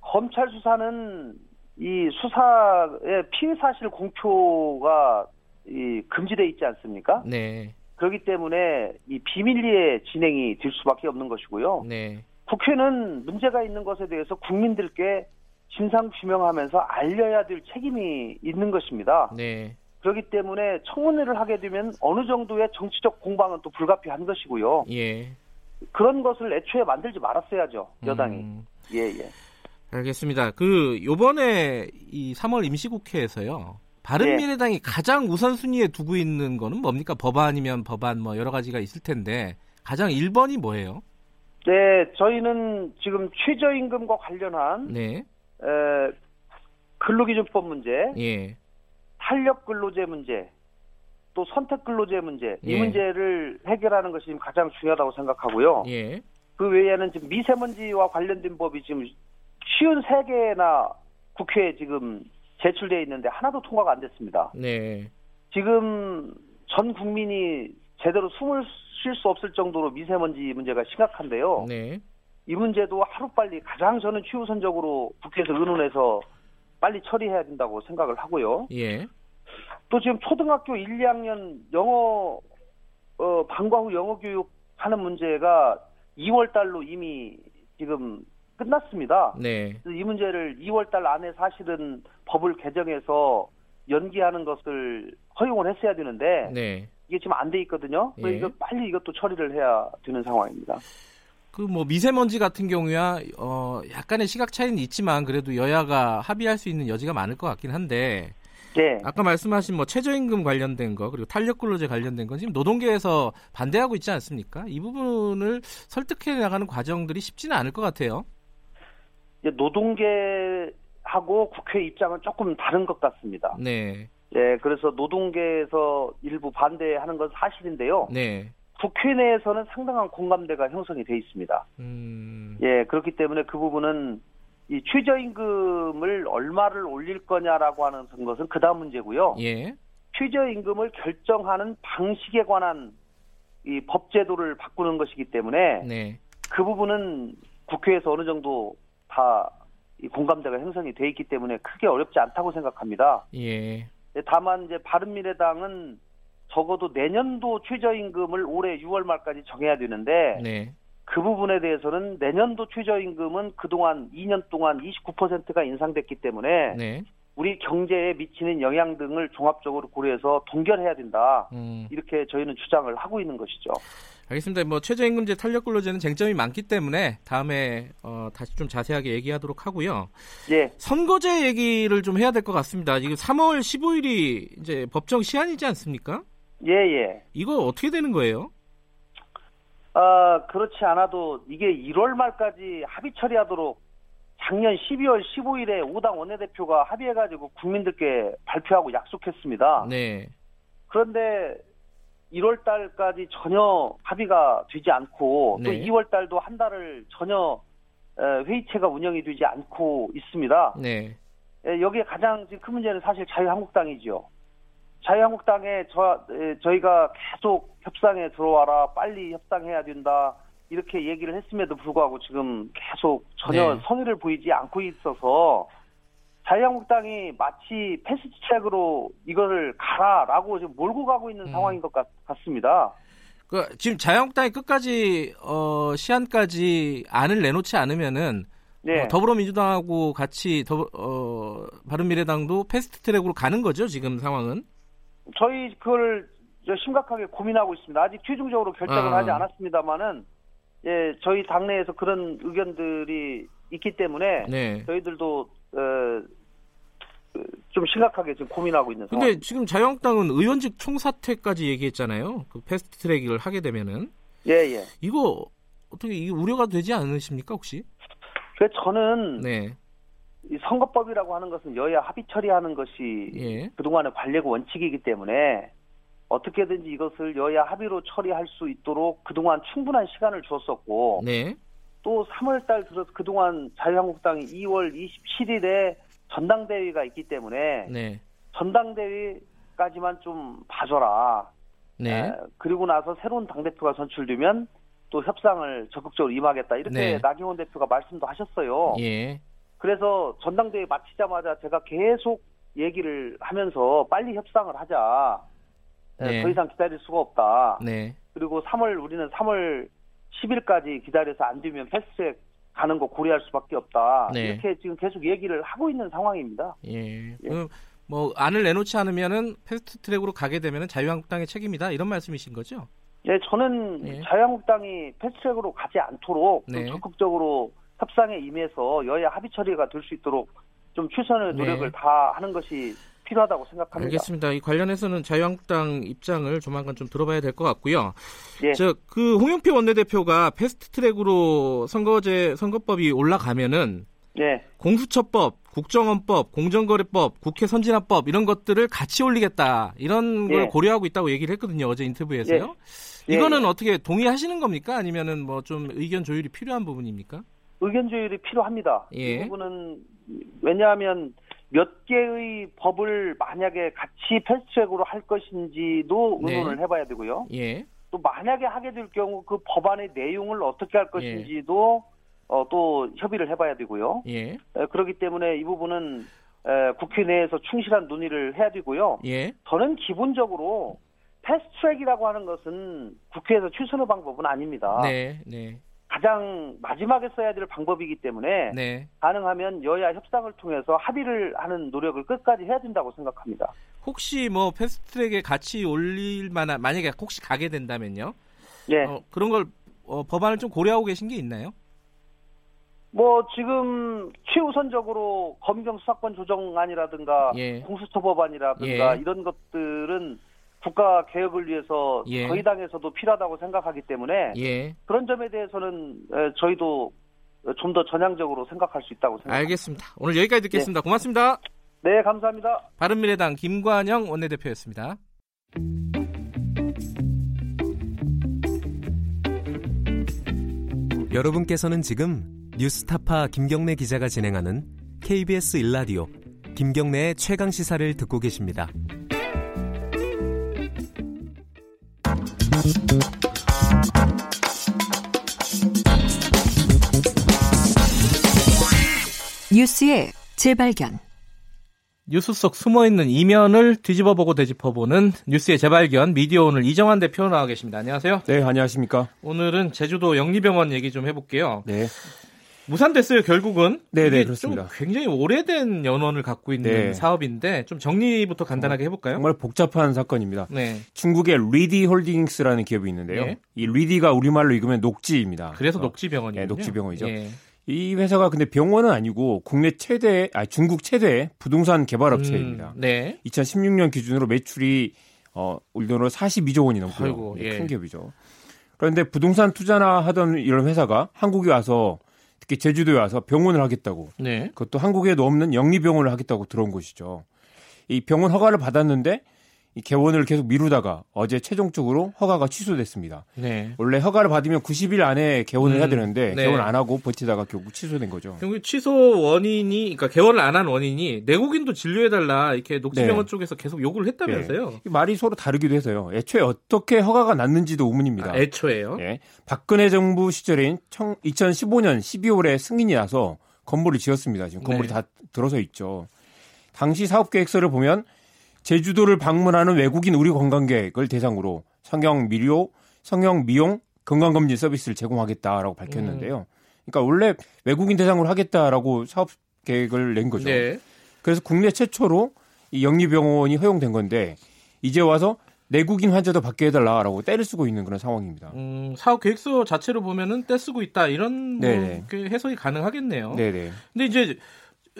검찰 수사는 이 수사의 피의 사실 공표가 이 금지돼 있지 않습니까? 네. 그렇기 때문에 이 비밀리에 진행이 될 수밖에 없는 것이고요. 네. 국회는 문제가 있는 것에 대해서 국민들께 진상 규명하면서 알려야 될 책임이 있는 것입니다. 네. 그렇기 때문에 청문회를 하게 되면 어느 정도의 정치적 공방은 또 불가피한 것이고요. 예. 그런 것을 애초에 만들지 말았어야죠. 여당이. 음, 예, 예. 알겠습니다. 그 요번에 이 3월 임시국회에서요. 바른미래당이 가장 우선순위에 두고 있는 거는 뭡니까? 법안이면 법안 뭐 여러 가지가 있을 텐데 가장 1번이 뭐예요? 네, 저희는 지금 최저임금과 관련한 네. 에, 근로기준법 문제, 예. 탄력 근로제 문제, 또 선택 근로제 문제 이 예. 문제를 해결하는 것이 지금 가장 중요하다고 생각하고요. 예. 그 외에는 지금 미세먼지와 관련된 법이 지금 쉬운 세 개나 국회에 지금 제출돼 있는데 하나도 통과가 안 됐습니다. 네. 지금 전 국민이 제대로 숨을 쉴 수 없을 정도로 미세먼지 문제가 심각한데요. 네. 이 문제도 하루빨리 가장 저는 최우선적으로 국회에서 의논해서 빨리 처리해야 된다고 생각을 하고요. 예. 또 지금 초등학교 1, 2학년 영어 어, 방과 후 영어 교육 하는 문제가 2월 달로 이미 지금 끝났습니다. 네. 이 문제를 2월 달 안에 사실은 법을 개정해서 연기하는 것을 허용을 했어야 되는데 네. 이게 지금 안 돼 있거든요. 그래서 예. 이거 빨리 이것도 처리를 해야 되는 상황입니다. 그 뭐 미세먼지 같은 경우야 어 약간의 시각 차이는 있지만 그래도 여야가 합의할 수 있는 여지가 많을 것 같긴 한데 네. 아까 말씀하신 뭐 최저임금 관련된 거 그리고 탄력근로제 관련된 건 지금 노동계에서 반대하고 있지 않습니까? 이 부분을 설득해 나가는 과정들이 쉽지는 않을 것 같아요. 노동계하고 국회 입장은 조금 다른 것 같습니다. 네, 예, 그래서 노동계에서 일부 반대하는 건 사실인데요. 네, 국회 내에서는 상당한 공감대가 형성이 돼 있습니다. 음, 예, 그렇기 때문에 그 부분은 이 최저임금을 얼마를 올릴 거냐라고 하는 것은 그 다음 문제고요. 예, 최저임금을 결정하는 방식에 관한 이 법제도를 바꾸는 것이기 때문에 네, 그 부분은 국회에서 어느 정도 다이 공감대가 형성이 돼 있기 때문에 크게 어렵지 않다고 생각합니다. 예, 네, 다만 이제 바른미래당은 적어도 내년도 최저임금을 올해 6월 말까지 정해야 되는데 네, 그 부분에 대해서는 내년도 최저임금은 그동안 2년 동안 29%가 인상됐기 때문에 네, 우리 경제에 미치는 영향 등을 종합적으로 고려해서 동결해야 된다. 음, 이렇게 저희는 주장을 하고 있는 것이죠. 알겠습니다. 뭐 최저임금제 탄력근로제는 쟁점이 많기 때문에 다음에 어, 다시 좀 자세하게 얘기하도록 하고요. 예, 선거제 얘기를 좀 해야 될 것 같습니다. 지금 3월 15일이 이제 법정 시한이지 않습니까? 예, 예. 이거 어떻게 되는 거예요? 아, 그렇지 않아도 이게 1월 말까지 합의 처리하도록 작년 12월 15일에 5당 원내대표가 합의해가지고 국민들께 발표하고 약속했습니다. 네, 그런데 1월 달까지 전혀 합의가 되지 않고 또 네. 2월 달도 한 달을 전혀 에, 회의체가 운영이 되지 않고 있습니다. 네, 에, 여기에 가장 큰 문제는 사실 자유한국당이죠. 자유한국당에 저, 에, 저희가 계속 협상에 들어와라, 빨리 협상해야 된다, 이렇게 얘기를 했음에도 불구하고 지금 계속 전혀 네. 성의를 보이지 않고 있어서 자유한국당이 마치 패스트트랙으로 이거를 가라라고 지금 몰고 가고 있는 음. 상황인 것 같, 같습니다. 그 지금 자유한국당이 끝까지 어, 시한까지 안을 내놓지 않으면은 네. 어, 더불어민주당하고 같이 더, 어, 바른미래당도 패스트트랙으로 가는 거죠 지금 상황은. 저희 그걸 저 심각하게 고민하고 있습니다. 아직 최종적으로 결정을 아. 하지 않았습니다만은 예, 저희 당내에서 그런 의견들이 있기 때문에 네. 저희들도 좀 심각하게 지금 고민하고 있는 상황. 근데 지금 자유한국당은 의원직 총사퇴까지 얘기했잖아요. 그 패스트트랙을 하게 되면은 예, 예. 이거 어떻게 이게 우려가 되지 않으십니까 혹시? 그래서 저는 네, 이 선거법이라고 하는 것은 여야 합의 처리하는 것이 예, 그동안의 관례고 원칙이기 때문에 어떻게든지 이것을 여야 합의로 처리할 수 있도록 그동안 충분한 시간을 줬었고 네, 또 3월 달 들어서 그동안 자유한국당이 2월 27일에 전당대회가 있기 때문에 네, 전당대회까지만 좀 봐줘라. 네, 에, 그리고 나서 새로운 당대표가 선출되면 또 협상을 적극적으로 임하겠다. 이렇게 네. 나경원 대표가 말씀도 하셨어요. 예, 그래서 전당대회 마치자마자 제가 계속 얘기를 하면서 빨리 협상을 하자. 에, 네. 더 이상 기다릴 수가 없다. 네, 그리고 3월 우리는 3월 10일까지 기다려서 안 되면 패스트트랙 가는 거 고려할 수밖에 없다. 네. 이렇게 지금 계속 얘기를 하고 있는 상황입니다. 예. 그럼 뭐 안을 내놓지 않으면은 패스트트랙으로 가게 되면은 자유한국당의 책임이다 이런 말씀이신 거죠? 예, 저는 예. 자유한국당이 패스트트랙으로 가지 않도록 좀 네. 적극적으로 협상에 임해서 여야 합의 처리가 될 수 있도록 좀 최선의 네. 노력을 다 하는 것이 필요하다고 생각합니다. 알겠습니다. 이 관련해서는 자유한국당 입장을 조만간 좀 들어봐야 될 것 같고요. 예. 저그 홍영표 원내대표가 패스트트랙으로 선거제 선거법이 올라가면은 예, 공수처법, 국정원법, 공정거래법, 국회 선진화법 이런 것들을 같이 올리겠다 이런 걸 예. 고려하고 있다고 얘기를 했거든요 어제 인터뷰에서요. 예, 이거는 예. 어떻게 동의하시는 겁니까? 아니면은 뭐 좀 의견 조율이 필요한 부분입니까? 의견 조율이 필요합니다. 예. 이 부분은 왜냐하면 몇 개의 법을 만약에 같이 패스트트랙으로 할 것인지도 네. 의논을 해봐야 되고요. 예, 또 만약에 하게 될 경우 그 법안의 내용을 어떻게 할 것인지도 어, 또 협의를 해봐야 되고요. 예, 에, 그렇기 때문에 이 부분은 에, 국회 내에서 충실한 논의를 해야 되고요. 예, 저는 기본적으로 패스트트랙이라고 하는 것은 국회에서 최선의 방법은 아닙니다. 네, 네, 가장 마지막에 써야 될 방법이기 때문에 네. 가능하면 여야 협상을 통해서 합의를 하는 노력을 끝까지 해야 된다고 생각합니다. 혹시 뭐 패스트트랙에 같이 올릴 만한 만약에 혹시 가게 된다면요. 예. 어, 그런 걸 어, 법안을 좀 고려하고 계신 게 있나요? 뭐 지금 최우선적으로 검경 수사권 조정안이라든가 예. 공수처 법안이라든가 예. 이런 것들은 국가 개혁을 위해서 예. 저희 당에서도 필요하다고 생각하기 때문에 예. 그런 점에 대해서는 에, 저희도 좀 더 전향적으로 생각할 수 있다고 생각합니다. 알겠습니다. 오늘 여기까지 듣겠습니다. 고맙습니다. 네, 감사합니다. 바른미래당 김관영 원내대표였습니다. 여러분께서는 지금 뉴스타파 김경래 기자가 진행하는 KBS 일라디오 김경래의 최강 시사를 듣고 계십니다. 뉴스의 재발견. 뉴스 속 숨어있는 이면을 뒤집어보고 되짚어보는 뉴스의 재발견 미디어 오늘 이정환 대표 나와 계십니다. 안녕하세요. 네, 안녕하십니까. 오늘은 제주도 영리병원 얘기 좀 해볼게요. 네. 무산됐어요 결국은. 네, 네, 그렇습니다. 좀 굉장히 오래된 연원을 갖고 있는 네. 사업인데 좀 정리부터 간단하게 해볼까요? 정말 복잡한 사건입니다. 네. 중국의 뤼디 홀딩스라는 기업이 있는데요. 예. 이 뤼디가 우리말로 읽으면 녹지입니다. 그래서 어, 녹지병원이요. 예, 녹지병원이죠. 예. 이 회사가 근데 병원은 아니고 국내 최대, 아 중국 최대 부동산 개발 업체입니다. 음, 네. 2016년 기준으로 매출이 어, 우리 돈으로 42조 원이 넘고요. 아이고, 네, 예. 큰 기업이죠. 그런데 부동산 투자나 하던 이런 회사가 한국에 와서 특히 제주도에 와서 병원을 하겠다고 네. 그것도 한국에도 없는 영리병원을 하겠다고 들어온 곳이죠. 이 병원 허가를 받았는데 이 개원을 계속 미루다가 어제 최종적으로 허가가 취소됐습니다. 네. 원래 허가를 받으면 90일 안에 개원을 음, 해야 되는데 네. 개원 안 하고 버티다가 결국 취소된 거죠. 결국 취소 원인이, 그러니까 개원을 안 한 원인이 내국인도 진료해달라 이렇게 녹지병원 네. 쪽에서 계속 요구를 했다면서요. 이 말이 서로 다르기도 해서요. 애초에 어떻게 허가가 났는지도 의문입니다. 아, 애초에요. 예. 박근혜 정부 시절인 2015년 12월에 승인이 나서 건물을 지었습니다. 지금 건물이 네. 다 들어서 있죠. 당시 사업 계획서를 보면 제주도를 방문하는 외국인 의료 관광객을 대상으로 성형 미료, 성형 미용, 건강검진 서비스를 제공하겠다라고 밝혔는데요. 그러니까 원래 외국인 대상으로 하겠다라고 사업 계획을 낸 거죠. 네. 그래서 국내 최초로 이 영리병원이 허용된 건데 이제 와서 내국인 환자도 받게 해달라라고 때를 쓰고 있는 그런 상황입니다. 음, 사업 계획서 자체로 보면은 떼 쓰고 있다 이런 뭐 해석이 가능하겠네요. 네네. 근데 이제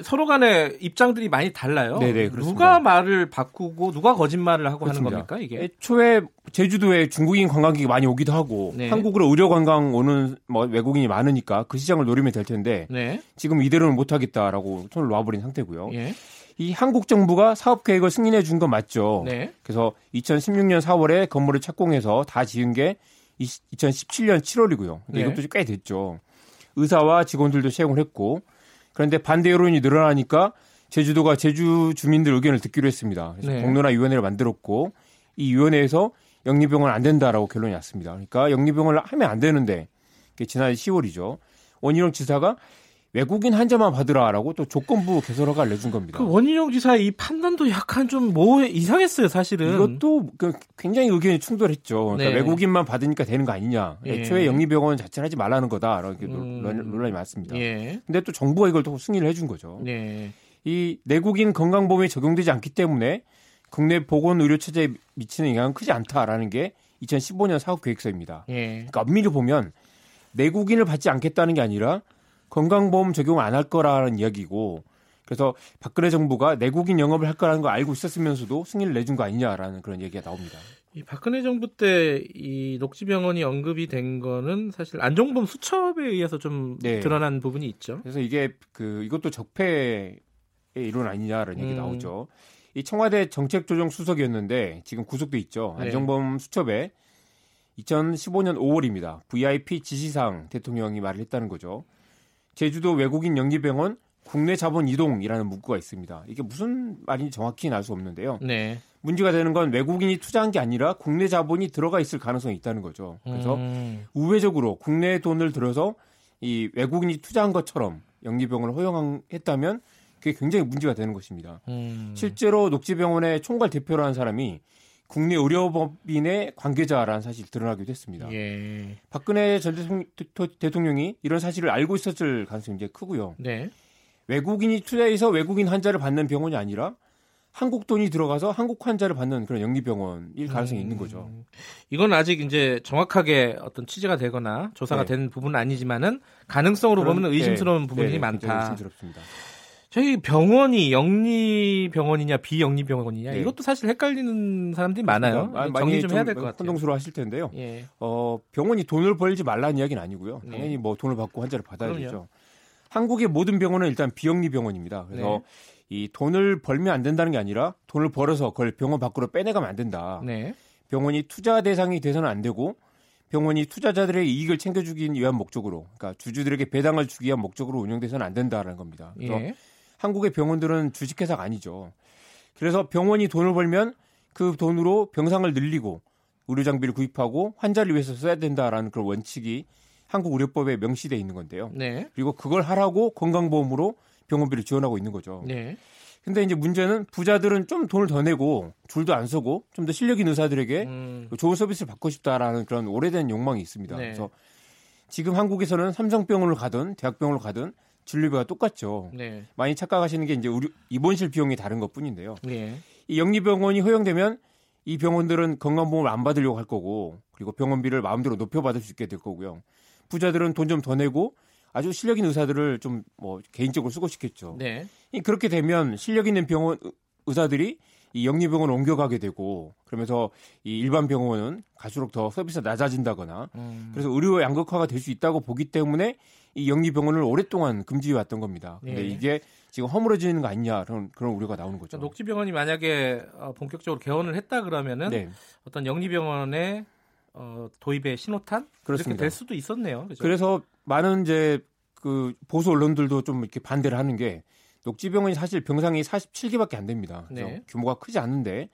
서로 간에 입장들이 많이 달라요. 네네, 그렇습니다. 누가 말을 바꾸고 누가 거짓말을 하고 그렇습니다. 하는 겁니까 이게? 애초에 제주도에 중국인 관광객이 많이 오기도 하고 네. 한국으로 의료 관광 오는 뭐 외국인이 많으니까 그 시장을 노리면 될 텐데 네. 지금 이대로는 못 하겠다라고 손을 놔버린 상태고요. 예. 이 한국 정부가 사업 계획을 승인해 준 건 맞죠. 네. 그래서 2016년 4월에 건물을 착공해서 다 지은 게 2017년 7월이고요. 네. 이것도 꽤 됐죠. 의사와 직원들도 채용을 했고 그런데 반대 여론이 늘어나니까 제주도가 제주 주민들 의견을 듣기로 했습니다. 그래서 네. 공론화 위원회를 만들었고 이 위원회에서 영리병원 안 된다라고 결론이 났습니다. 그러니까 영리병원을 하면 안 되는데 지난 10월이죠. 원희룡 지사가 외국인 환자만 받으라라고 또 조건부 개설 허가를 내준 겁니다. 그 원인영 지사의 이 판단도 약간 좀 뭐 이상했어요 사실은. 이것도 그 굉장히 의견이 충돌했죠. 그러니까 네. 외국인만 받으니까 되는 거 아니냐. 예. 애초에 영리병원 자체를 하지 말라는 거다. 이렇게 음. 논- 논란이 많습니다. 예. 근데 또 정부가 이걸 또 승인을 해준 거죠. 네. 이 내국인 건강보험이 적용되지 않기 때문에 국내 보건 의료 체제에 미치는 영향은 크지 않다라는 게 2015년 사업 계획서입니다. 예. 그러니까 엄밀히 보면 내국인을 받지 않겠다는 게 아니라 건강보험 적용 안 할 거라는 이야기고 그래서 박근혜 정부가 내국인 영업을 할 거라는 거 알고 있었으면서도 승인을 내준 거 아니냐라는 그런 얘기가 나옵니다. 이 박근혜 정부 때 이 녹지병원이 언급이 된 거는 사실 안종범 수첩에 의해서 좀 네. 드러난 부분이 있죠. 그래서 이게 그 이것도 적폐의 이론 아니냐라는 얘기 음. 나오죠. 이 청와대 정책조정 수석이었는데 지금 구속돼 있죠. 네. 안정범 수첩에 2015년 5월입니다. VIP 지시사항 대통령이 말을 했다는 거죠. 제주도 외국인 영리병원 국내 자본 이동이라는 문구가 있습니다. 이게 무슨 말인지 정확히는 알 수 없는데요. 네. 문제가 되는 건 외국인이 투자한 게 아니라 국내 자본이 들어가 있을 가능성이 있다는 거죠. 그래서 음. 우회적으로 국내 돈을 들여서 이 외국인이 투자한 것처럼 영리병원을 허용했다면 그게 굉장히 문제가 되는 것입니다. 음. 실제로 녹지병원의 총괄 대표라는 사람이 국내 의료법인의 관계자라는 사실이 드러나기도 했습니다. 예. 박근혜 전 대통령- 대- 대통령이 이런 사실을 알고 있었을 가능성이 이제 크고요. 네. 외국인이 투자해서 외국인 환자를 받는 병원이 아니라 한국 돈이 들어가서 한국 환자를 받는 그런 영리병원일 가능성이 음. 있는 거죠. 이건 아직 이제 정확하게 어떤 취재가 되거나 조사가 네. 된 부분은 아니지만은 가능성으로 그런, 보면 의심스러운 네. 부분이 네, 많다. 의심스럽습니다. 저희 병원이 영리 병원이냐 비영리 병원이냐 네. 이것도 사실 헷갈리는 사람들이 많아요. 아, 정리 좀 해야 될 것 같아요. 혼동스러워 하실 텐데요. 예. 어, 병원이 돈을 벌지 말라는 이야기는 아니고요. 네. 당연히 뭐 돈을 받고 환자를 받아야 그럼요. 되죠. 한국의 모든 병원은 일단 비영리 병원입니다. 그래서 네. 이 돈을 벌면 안 된다는 게 아니라 돈을 벌어서 그걸 병원 밖으로 빼내가면 안 된다. 네. 병원이 투자 대상이 돼서는 안 되고 병원이 투자자들의 이익을 챙겨주기 위한 목적으로, 그러니까 주주들에게 배당을 주기 위한 목적으로 운영돼서는 안 된다라는 겁니다. 그래서 예. 한국의 병원들은 주식회사가 아니죠. 그래서 병원이 돈을 벌면 그 돈으로 병상을 늘리고 의료 장비를 구입하고 환자를 위해서 써야 된다라는 그런 원칙이 한국 의료법에 명시돼 있는 건데요. 네. 그리고 그걸 하라고 건강보험으로 병원비를 지원하고 있는 거죠. 네. 근데 이제 문제는 부자들은 좀 돈을 더 내고 줄도 안 서고 좀 더 실력 있는 의사들에게 음. 좋은 서비스를 받고 싶다라는 그런 오래된 욕망이 있습니다. 네. 그래서 지금 한국에서는 삼성병원을 가든 대학병원을 가든 진료비가 똑같죠. 네. 많이 착각하시는 게 이제 우리 입원실 비용이 다른 것뿐인데요. 네. 이 영리병원이 허용되면 이 병원들은 건강보험을 안 받으려고 할 거고 그리고 병원비를 마음대로 높여 받을 수 있게 될 거고요. 부자들은 돈 좀 더 내고 아주 실력 있는 의사들을 좀 뭐 개인적으로 쓰고 싶겠죠. 네. 그렇게 되면 실력 있는 병원 의사들이 이 영리병원을 옮겨가게 되고 그러면서 이 일반 병원은 갈수록 더 서비스가 낮아진다거나 음. 그래서 의료 양극화가 될 수 있다고 보기 때문에 이 영리 병원을 오랫동안 금지해 왔던 겁니다. 근데 네. 이게 지금 허물어지는 거 아니냐 그런 그런 우려가 나오는 거죠. 그러니까 녹지병원이 만약에 어, 본격적으로 개원을 했다 그러면은 네. 어떤 영리병원의 어, 도입의 신호탄 그렇습니다. 이렇게 될 수도 있었네요. 그죠? 그래서 많은 이제 그 보수 언론들도 좀 이렇게 반대를 하는 게 녹지병원이 사실 병상이 47개밖에 안 됩니다. 네. 규모가 크지 않은데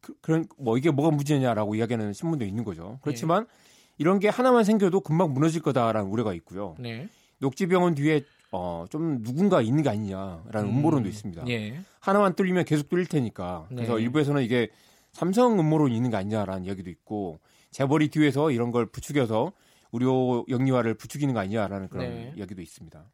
그, 그런 뭐 이게 뭐가 문제냐라고 이야기하는 신문도 있는 거죠. 그렇지만 네. 이런 게 하나만 생겨도 금방 무너질 거다라는 우려가 있고요. 네. 녹지병원 뒤에 어, 좀 누군가 있는 게 아니냐라는 음. 모론도 있습니다. 예. 하나만 뚫리면 계속 뚫릴 테니까. 그래서 네. 일부에서는 이게 삼성 음모론이 있는 게 아니냐라는 이야기도 있고 재벌이 뒤에서 이런 걸 부추겨서 의료 영리화를 부추기는 거 아니냐라는 그런 네. 이야기도 있습니다.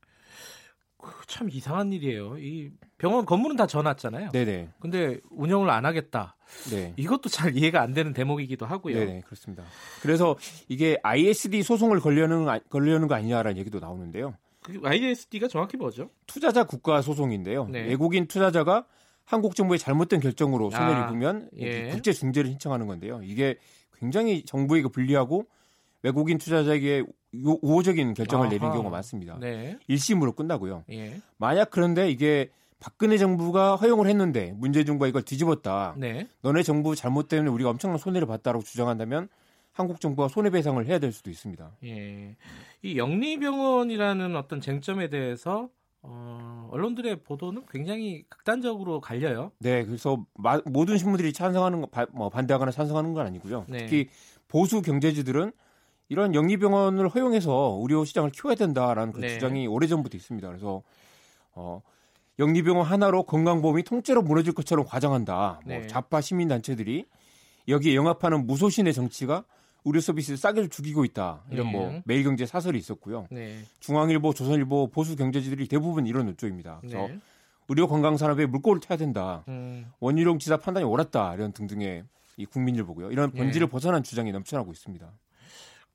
참 이상한 일이에요. 이 병원 건물은 다 져놨잖아요. 네네. 근데 운영을 안 하겠다. 네. 이것도 잘 이해가 안 되는 대목이기도 하고요. 네네 그렇습니다. 그래서 이게 ISD 소송을 걸려는 걸려는 거 아니냐라는 얘기도 나오는데요. 그 ISD가 정확히 뭐죠? 투자자 국가 소송인데요. 네. 외국인 투자자가 한국 정부의 잘못된 결정으로 손해를 아, 입으면 예. 국제 중재를 신청하는 건데요. 이게 굉장히 정부에게 불리하고 외국인 투자자에게 우호적인 결정을 아하. 내린 경우가 많습니다. 네. 1심으로 끝나고요. 예. 만약 그런데 이게 박근혜 정부가 허용을 했는데 문재인 정부가 이걸 뒤집었다. 네. 너네 정부 잘못 때문에 우리가 엄청난 손해를 봤다고 주장한다면 한국 정부가 손해배상을 해야 될 수도 있습니다. 예. 이 영리병원이라는 어떤 쟁점에 대해서 어, 언론들의 보도는 굉장히 극단적으로 갈려요. 네, 그래서 마, 모든 신문들이 찬성하는 거, 바, 뭐 반대하거나 찬성하는 건 아니고요. 네. 특히 보수 경제지들은 이런 영리병원을 허용해서 의료 시장을 키워야 된다라는 그 네. 주장이 오래전부터 있습니다. 그래서 어, 영리병원 하나로 건강보험이 통째로 무너질 것처럼 과장한다. 뭐 네. 좌파 시민 단체들이 여기에 영합하는 무소신의 정치가 의료 서비스 싸게 죽이고 있다. 이런 뭐 네. 뭐 매일경제 사설이 있었고요. 네. 중앙일보, 조선일보 보수 경제지들이 대부분 이런 논조입니다. 그래서 네. 의료 건강 산업에 물꼬를 타야 된다. 음. 원희룡 지사 판단이 옳았다. 이런 등등의 이 국민을 보고요. 이런 본질을 네. 벗어난 주장이 넘쳐나고 있습니다.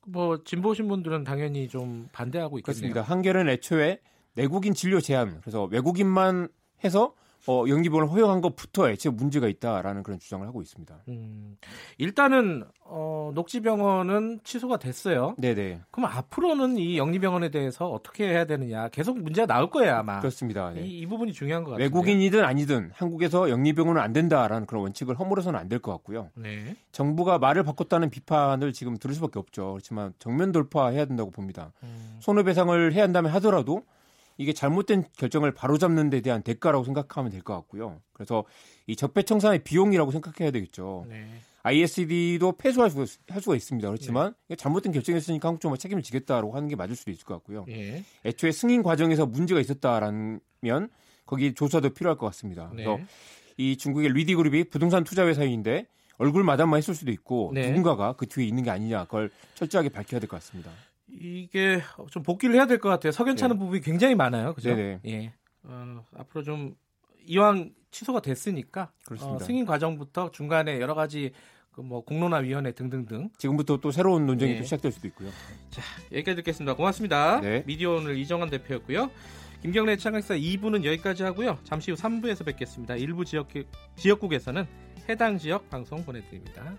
뭐 진보 신 분들은 당연히 좀 반대하고. 그렇습니다. 한겨레는 애초에 내국인 진료 제한 그래서 외국인만 해서 어, 연기본을 허용한 것부터 애초에 문제가 있다라는 그런 주장을 하고 있습니다. 음, 일단은 어, 녹지병원은 취소가 됐어요. 네네. 그럼 앞으로는 이 영리병원에 대해서 어떻게 해야 되느냐 계속 문제가 나올 거예요 아마. 그렇습니다. 네. 이, 이, 부분이 중요한 것 같아요. 외국인이든 아니든 한국에서 영리병원은 안 된다라는 그런 원칙을 허물어서는 안 될 것 같고요. 네. 정부가 말을 바꿨다는 비판을 지금 들을 수밖에 없죠. 그렇지만 정면 돌파해야 된다고 봅니다. 음. 손해배상을 해야 한다면 하더라도 이게 잘못된 결정을 바로잡는 데 대한 대가라고 생각하면 될 것 같고요. 그래서 이 적폐청산의 비용이라고 생각해야 되겠죠. 네. ISD도 폐소할 수가, 할 수가 있습니다. 그렇지만 네. 잘못된 결정이었으니까 한국 정부가 책임을 지겠다라고 하는 게 맞을 수도 있을 것 같고요. 네. 애초에 승인 과정에서 문제가 있었다라면 거기 조사도 필요할 것 같습니다. 네. 그래서 이 중국의 리디 그룹이 부동산 투자 회사인데 얼굴 마담만 했을 수도 있고 네. 누군가가 그 뒤에 있는 게 아니냐 그걸 철저하게 밝혀야 될 것 같습니다. 이게 좀 복귀를 해야 될 것 같아요. 석연찮은 네. 부분이 굉장히 많아요. 그죠? 네네. 예. 어, 앞으로 좀 이왕 취소가 됐으니까 그렇습니다. 어, 승인 과정부터 중간에 여러 가지 그 뭐 공론화 위원회 등등등 지금부터 또 새로운 논쟁이 네. 또 시작될 수도 있고요. 여기까지 듣겠습니다. 고맙습니다. 네. 미디어 오늘 이정환 대표였고요. 김경래 창학사 2부는 여기까지 하고요. 잠시 후 3부에서 뵙겠습니다. 일부 지역 지역국에서는 해당 지역 방송 보내 드립니다.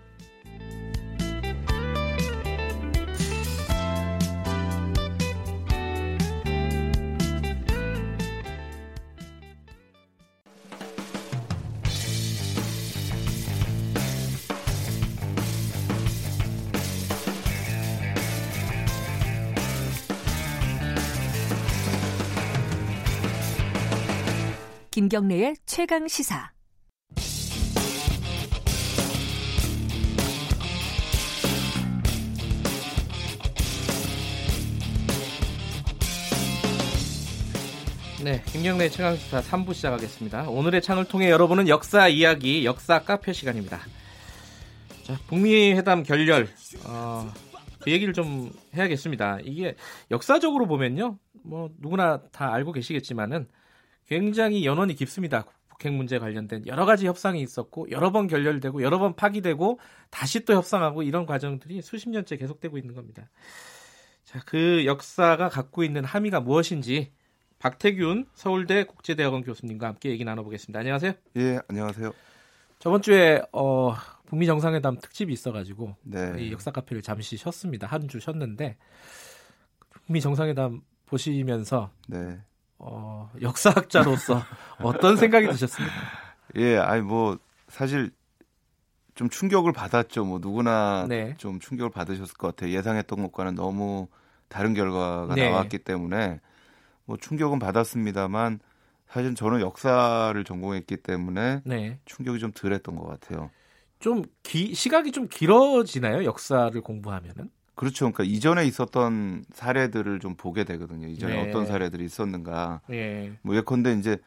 김경래의 최강 시사. 네, 김경래 최강시사 3부 시작하겠습니다. 오늘의 창을 통해 여러분은 역사 이야기, 역사 카페 시간입니다. 자, 북미 회담 결렬, 어, 그 얘기를 좀 해야겠습니다. 이게 역사적으로 보면요, 뭐 누구나 다 알고 계시겠지만은 굉장히 연원이 깊습니다. 북핵 문제 관련된 여러 가지 협상이 있었고 여러 번 결렬되고 여러 번 파기되고 다시 또 협상하고 이런 과정들이 수십 년째 계속되고 있는 겁니다. 자, 그 역사가 갖고 있는 함의가 무엇인지 박태균 서울대 국제대학원 교수님과 함께 얘기 나눠보겠습니다. 안녕하세요. 예, 안녕하세요. 저번 주에 어, 북미 정상회담 특집이 있어가지고 네. 이 역사 카페를 잠시 쉬었습니다. 한 주 쉬었는데 북미 정상회담 보시면서 네. 어, 역사학자로서 어떤 생각이 드셨습니까? 예, 아니 뭐 사실 좀 충격을 받았죠. 뭐 누구나 네. 좀 충격을 받으셨을 것 같아요. 예상했던 것과는 너무 다른 결과가 네. 나왔기 때문에 뭐 충격은 받았습니다만 사실 저는 역사를 전공했기 때문에 네. 충격이 좀 덜했던 것 같아요. 좀 기, 시각이 좀 길어지나요? 역사를 공부하면은? 그렇죠. 그러니까 이전에 있었던 사례들을 좀 보게 되거든요. 이전에 네. 어떤 사례들이 있었는가. 예. 뭐 예컨대 이제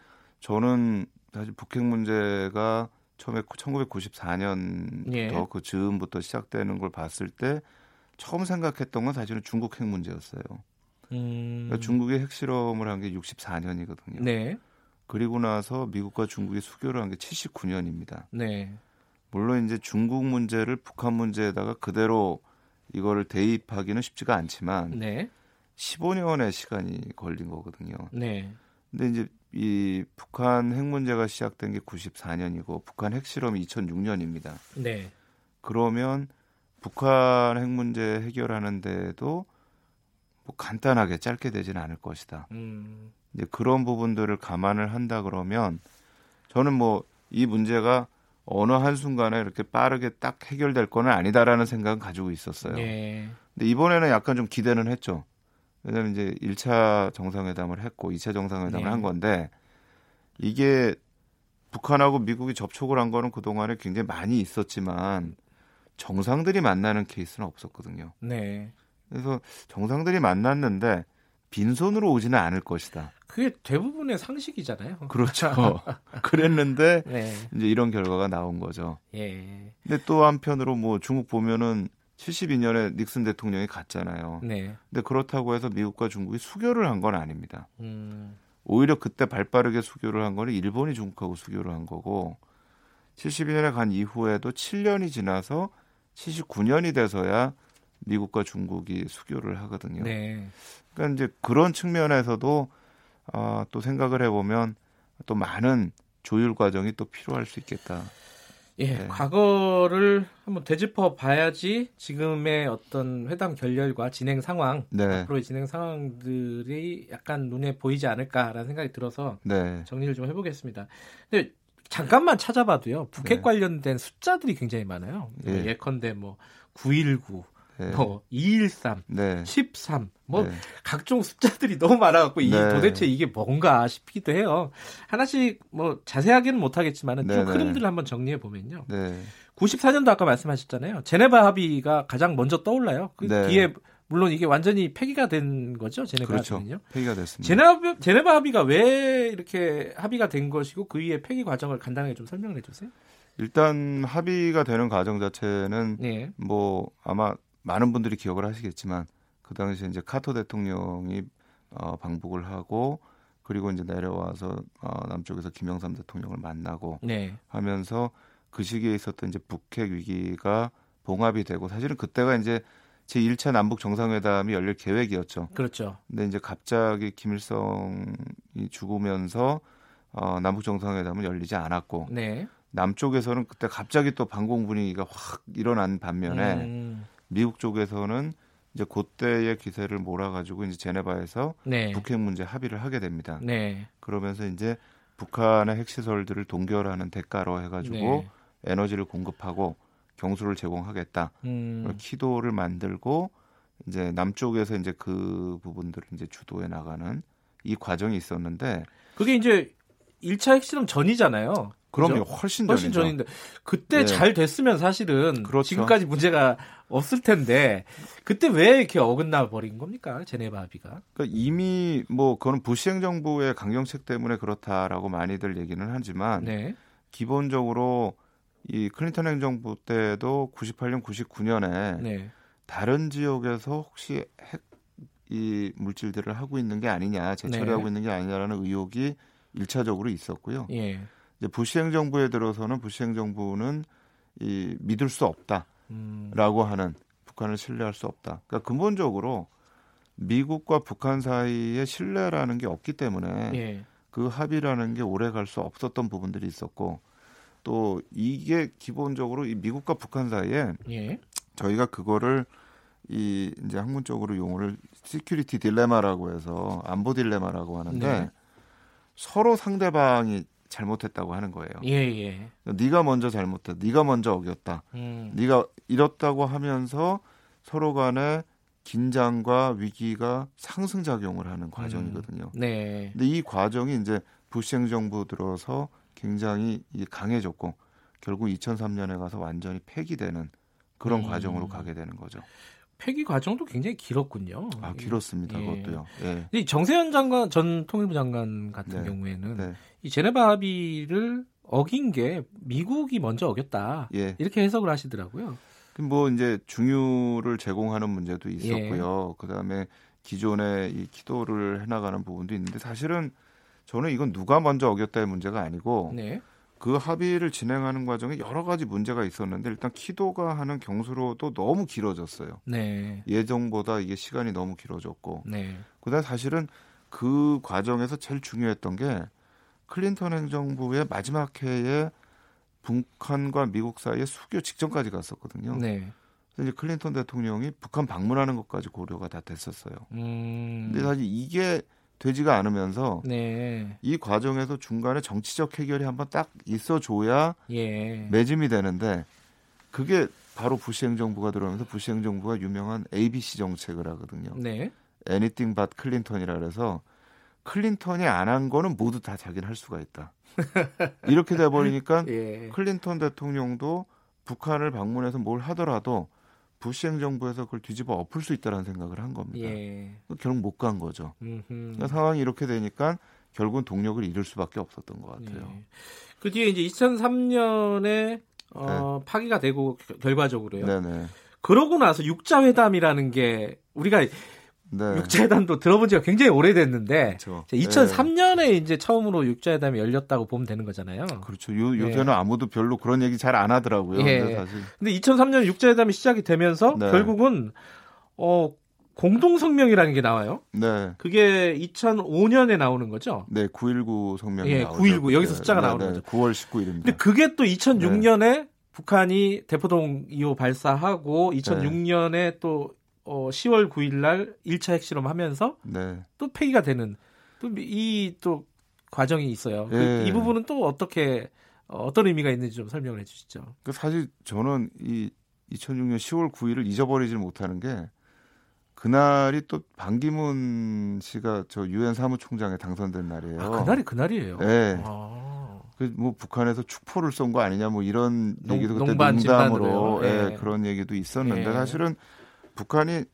저는 사실 북핵 문제가 처음에 1994년부터 예. 그 즈음부터 시작되는 걸 봤을 때 처음 생각했던 건 사실은 중국 핵 문제였어요. 음. 그러니까 중국이 핵실험을 한 게 64년이거든요. 네. 그리고 나서 미국과 중국이 수교를 한 게 79년입니다. 네. 물론 이제 중국 문제를 북한 문제에다가 그대로 이거를 대입하기는 쉽지가 않지만 네. 15년의 시간이 걸린 거거든요. 네. 근데 이제 이 북한 핵 문제가 시작된 게 94년이고 북한 핵실험이 2006년입니다. 네. 그러면 북한 핵 문제 해결하는 데도 뭐 간단하게 짧게 되지는 않을 것이다. 음. 이제 그런 부분들을 감안을 한다 그러면 저는 뭐 이 문제가 어느 한 순간에 이렇게 빠르게 딱 해결될 거는 아니다라는 생각은 가지고 있었어요. 예. 근데 이번에는 약간 좀 기대는 했죠. 왜냐하면 이제 1차 정상회담을 했고 2차 정상회담을 네. 한 건데 이게 북한하고 미국이 접촉을 한 거는 그동안에 굉장히 많이 있었지만 정상들이 만나는 케이스는 없었거든요. 네. 그래서 정상들이 만났는데 빈손으로 오지는 않을 것이다. 그게 대부분의 상식이잖아요. 그렇죠. 그랬는데 네. 이제 이런 결과가 나온 거죠. 예. 근데 또 한편으로 뭐 중국 보면은 72년에 닉슨 대통령이 갔잖아요. 네. 근데 그렇다고 해서 미국과 중국이 수교를 한 건 아닙니다. 음. 오히려 그때 발빠르게 수교를 한 거는 일본이 중국하고 수교를 한 거고 72년에 간 이후에도 7년이 지나서 79년이 돼서야 미국과 중국이 수교를 하거든요. 네. 그러니까 이제 그런 측면에서도 아, 또 생각을 해보면 또 많은 조율 과정이 또 필요할 수 있겠다. 예, 네. 과거를 한번 되짚어 봐야지 지금의 어떤 회담 결렬과 진행 상황, 네. 앞으로의 진행 상황들이 약간 눈에 보이지 않을까라는 생각이 들어서 네. 정리를 좀 해보겠습니다. 근데 잠깐만 찾아봐도요, 북핵 네. 관련된 숫자들이 굉장히 많아요. 뭐 예. 예컨대 뭐 919, 네. 뭐 213, 네. 13, 뭐 네. 각종 숫자들이 너무 많아갖고 이 네. 도대체 이게 뭔가 싶기도 해요. 하나씩 뭐 자세하게는 못하겠지만은 쭉 네네. 흐름들을 한번 정리해 보면요. 네. 94년도 아까 말씀하셨잖아요. 제네바 합의가 가장 먼저 떠올라요. 그 네. 뒤에 물론 이게 완전히 폐기가 된 거죠. 제네바 그렇죠. 합의는요. 폐기가 됐습니다. 제네바, 제네바 합의가 왜 이렇게 합의가 된 것이고 그 이후에 폐기 과정을 간단하게 좀 설명을 해주세요. 일단 합의가 되는 과정 자체는 네. 뭐 아마 많은 분들이 기억을 하시겠지만 그 당시에 이제 카터 대통령이 어, 방북을 하고 그리고 이제 내려와서 어, 남쪽에서 김영삼 대통령을 만나고 네. 하면서 그 시기에 있었던 이제 북핵 위기가 봉합이 되고 사실은 그때가 이제 제 1차 남북 정상회담이 열릴 계획이었죠. 그렇죠. 근데 이제 갑자기 김일성이 죽으면서 어, 남북 정상회담은 열리지 않았고 네. 남쪽에서는 그때 갑자기 또 반공 분위기가 확 일어난 반면에 음, 미국 쪽에서는 이제 그때의 기세를 몰아가지고 이제 제네바에서 네. 북핵 문제 합의를 하게 됩니다. 네. 그러면서 이제 북한의 핵시설들을 동결하는 대가로 해가지고 네. 에너지를 공급하고 경수를 제공하겠다. 음, 키도를 만들고 이제 남쪽에서 이제 그 부분들을 이제 주도해 나가는 이 과정이 있었는데 그게 이제 1차 핵실험 전이잖아요. 그럼요 그죠? 훨씬 훨씬. 전인데 그때 네. 잘 됐으면 사실은 그렇죠. 지금까지 문제가 없을 텐데 그때 왜 이렇게 어긋나 버린 겁니까 제네바 합의가? 그러니까 이미 뭐 그거는 부시 행정부의 강경책 때문에 그렇다라고 많이들 얘기는 하지만 네. 기본적으로 이 클린턴 행정부 때도 98년, 99년에 네. 다른 지역에서 혹시 핵 이 물질들을 하고 있는 게 아니냐, 재처리하고 네. 있는 게 아니냐라는 의혹이 일차적으로 있었고요. 예. 이제 부시 행정부에 들어서는 부시 행정부는 이 믿을 수 없다 라고 음, 하는 북한을 신뢰할 수 없다. 그러니까 근본적으로 미국과 북한 사이에 신뢰라는 게 없기 때문에 예. 그 합의라는 게 오래 갈 수 없었던 부분들이 있었고 또 이게 기본적으로 이 미국과 북한 사이에 예. 저희가 그거를 이 이제 학문 적으로 용어를 security 딜레마라고 해서 안보 딜레마라고 하는데 네. 서로 상대방이 잘못했다고 하는 거예요. 예, 예. 네가 먼저 잘못했다. 네가 먼저 어겼다. 음, 네가 이렇다고 하면서 서로 간에 긴장과 위기가 상승 작용을 하는 과정이거든요. 네. 근데 이 과정이 이제 부시 행정부 들어서 굉장히 이 강해졌고 결국 2003년에 가서 완전히 폐기되는 그런 음. 과정으로 가게 되는 거죠. 폐기 과정도 굉장히 길었군요. 아 길었습니다. 예. 그것도요. 예. 이 정세현 장관 전 통일부 장관 같은 네. 경우에는 네. 이 제네바 합의를 어긴 게 미국이 먼저 어겼다 예. 이렇게 해석을 하시더라고요. 그럼 뭐 이제 중유를 제공하는 문제도 예. 있었고요. 그다음에 기존에 이 기도를 해나가는 부분도 있는데 사실은 저는 이건 누가 먼저 어겼다의 문제가 아니고 네. 그 합의를 진행하는 과정에 여러 가지 문제가 있었는데 일단 키도가 하는 경수로도 너무 길어졌어요. 네. 예정보다 이게 시간이 너무 길어졌고 네. 그다음 사실은 그 과정에서 제일 중요했던 게 클린턴 행정부의 마지막 해에 북한과 미국 사이에 수교 직전까지 갔었거든요. 네. 그래서 이제 클린턴 대통령이 북한 방문하는 것까지 고려가 다 됐었어요. 음. 근데 사실 이게 되지가 않으면서 네. 이 과정에서 중간에 정치적 해결이 한번 딱 있어줘야 예. 매듭이 되는데 그게 바로 부시 행정부가 들어오면서 부시 행정부가 유명한 ABC 정책을 하거든요. 네. Anything but Clinton이라 그래서 클린턴이 안 한 거는 모두 다 자기는 할 수가 있다. 이렇게 돼 버리니까 예. 클린턴 대통령도 북한을 방문해서 뭘 하더라도 부시 행정부에서 그걸 뒤집어 엎을 수 있다라는 생각을 한 겁니다. 예. 결국 못 간 거죠. 그러니까 상황이 이렇게 되니까 결국은 동력을 잃을 수밖에 없었던 것 같아요. 예. 그 뒤에 이제 2003년에 어, 파기가 되고 겨- 결과적으로요. 네. 네네. 그러고 나서 육자회담이라는 게 우리가 네. 육자회담도 들어본 지가 굉장히 오래됐는데 그렇죠. 2003년에 이제 처음으로 육자회담이 열렸다고 보면 되는 거잖아요. 그렇죠. 요, 예. 요새는 아무도 별로 그런 얘기 잘 안 하더라고요. 예. 근데 사실 근데 2003년 육자회담이 시작이 되면서 네. 결국은 어 공동 성명이라는 게 나와요. 네. 그게 2005년에 나오는 거죠. 네, 919 성명이 예, 나오죠. 919 여기서 네, 숫자가 네, 나오는 네, 거죠. 9월 19일입니다. 근데 그게 또 2006년에 북한이 대포동 2호 발사하고 2006년에 또 어, 10월 9일 날 1차 핵실험 하면서 네. 또 폐기가 되는 또이또 과정이 있어요. 그- 예. 이 부분은 또 어떻게 어, 어떤 의미가 있는지 좀 설명을 해 주시죠. 그 사실 저는 이 2006년 10월 9일을 잊어버리질 못하는 게 그날이 또 반기문 씨가 저 유엔 사무총장에 당선된 날이에요. 아, 그날이 그날이에요. 네. 아. 그뭐 북한에서 축포를 쏜 거 아니냐 뭐 이런 농- 얘기도 그때 농반 농담으로. 예, 예. 그런 얘기도 있었는데 예. 사실은 북한이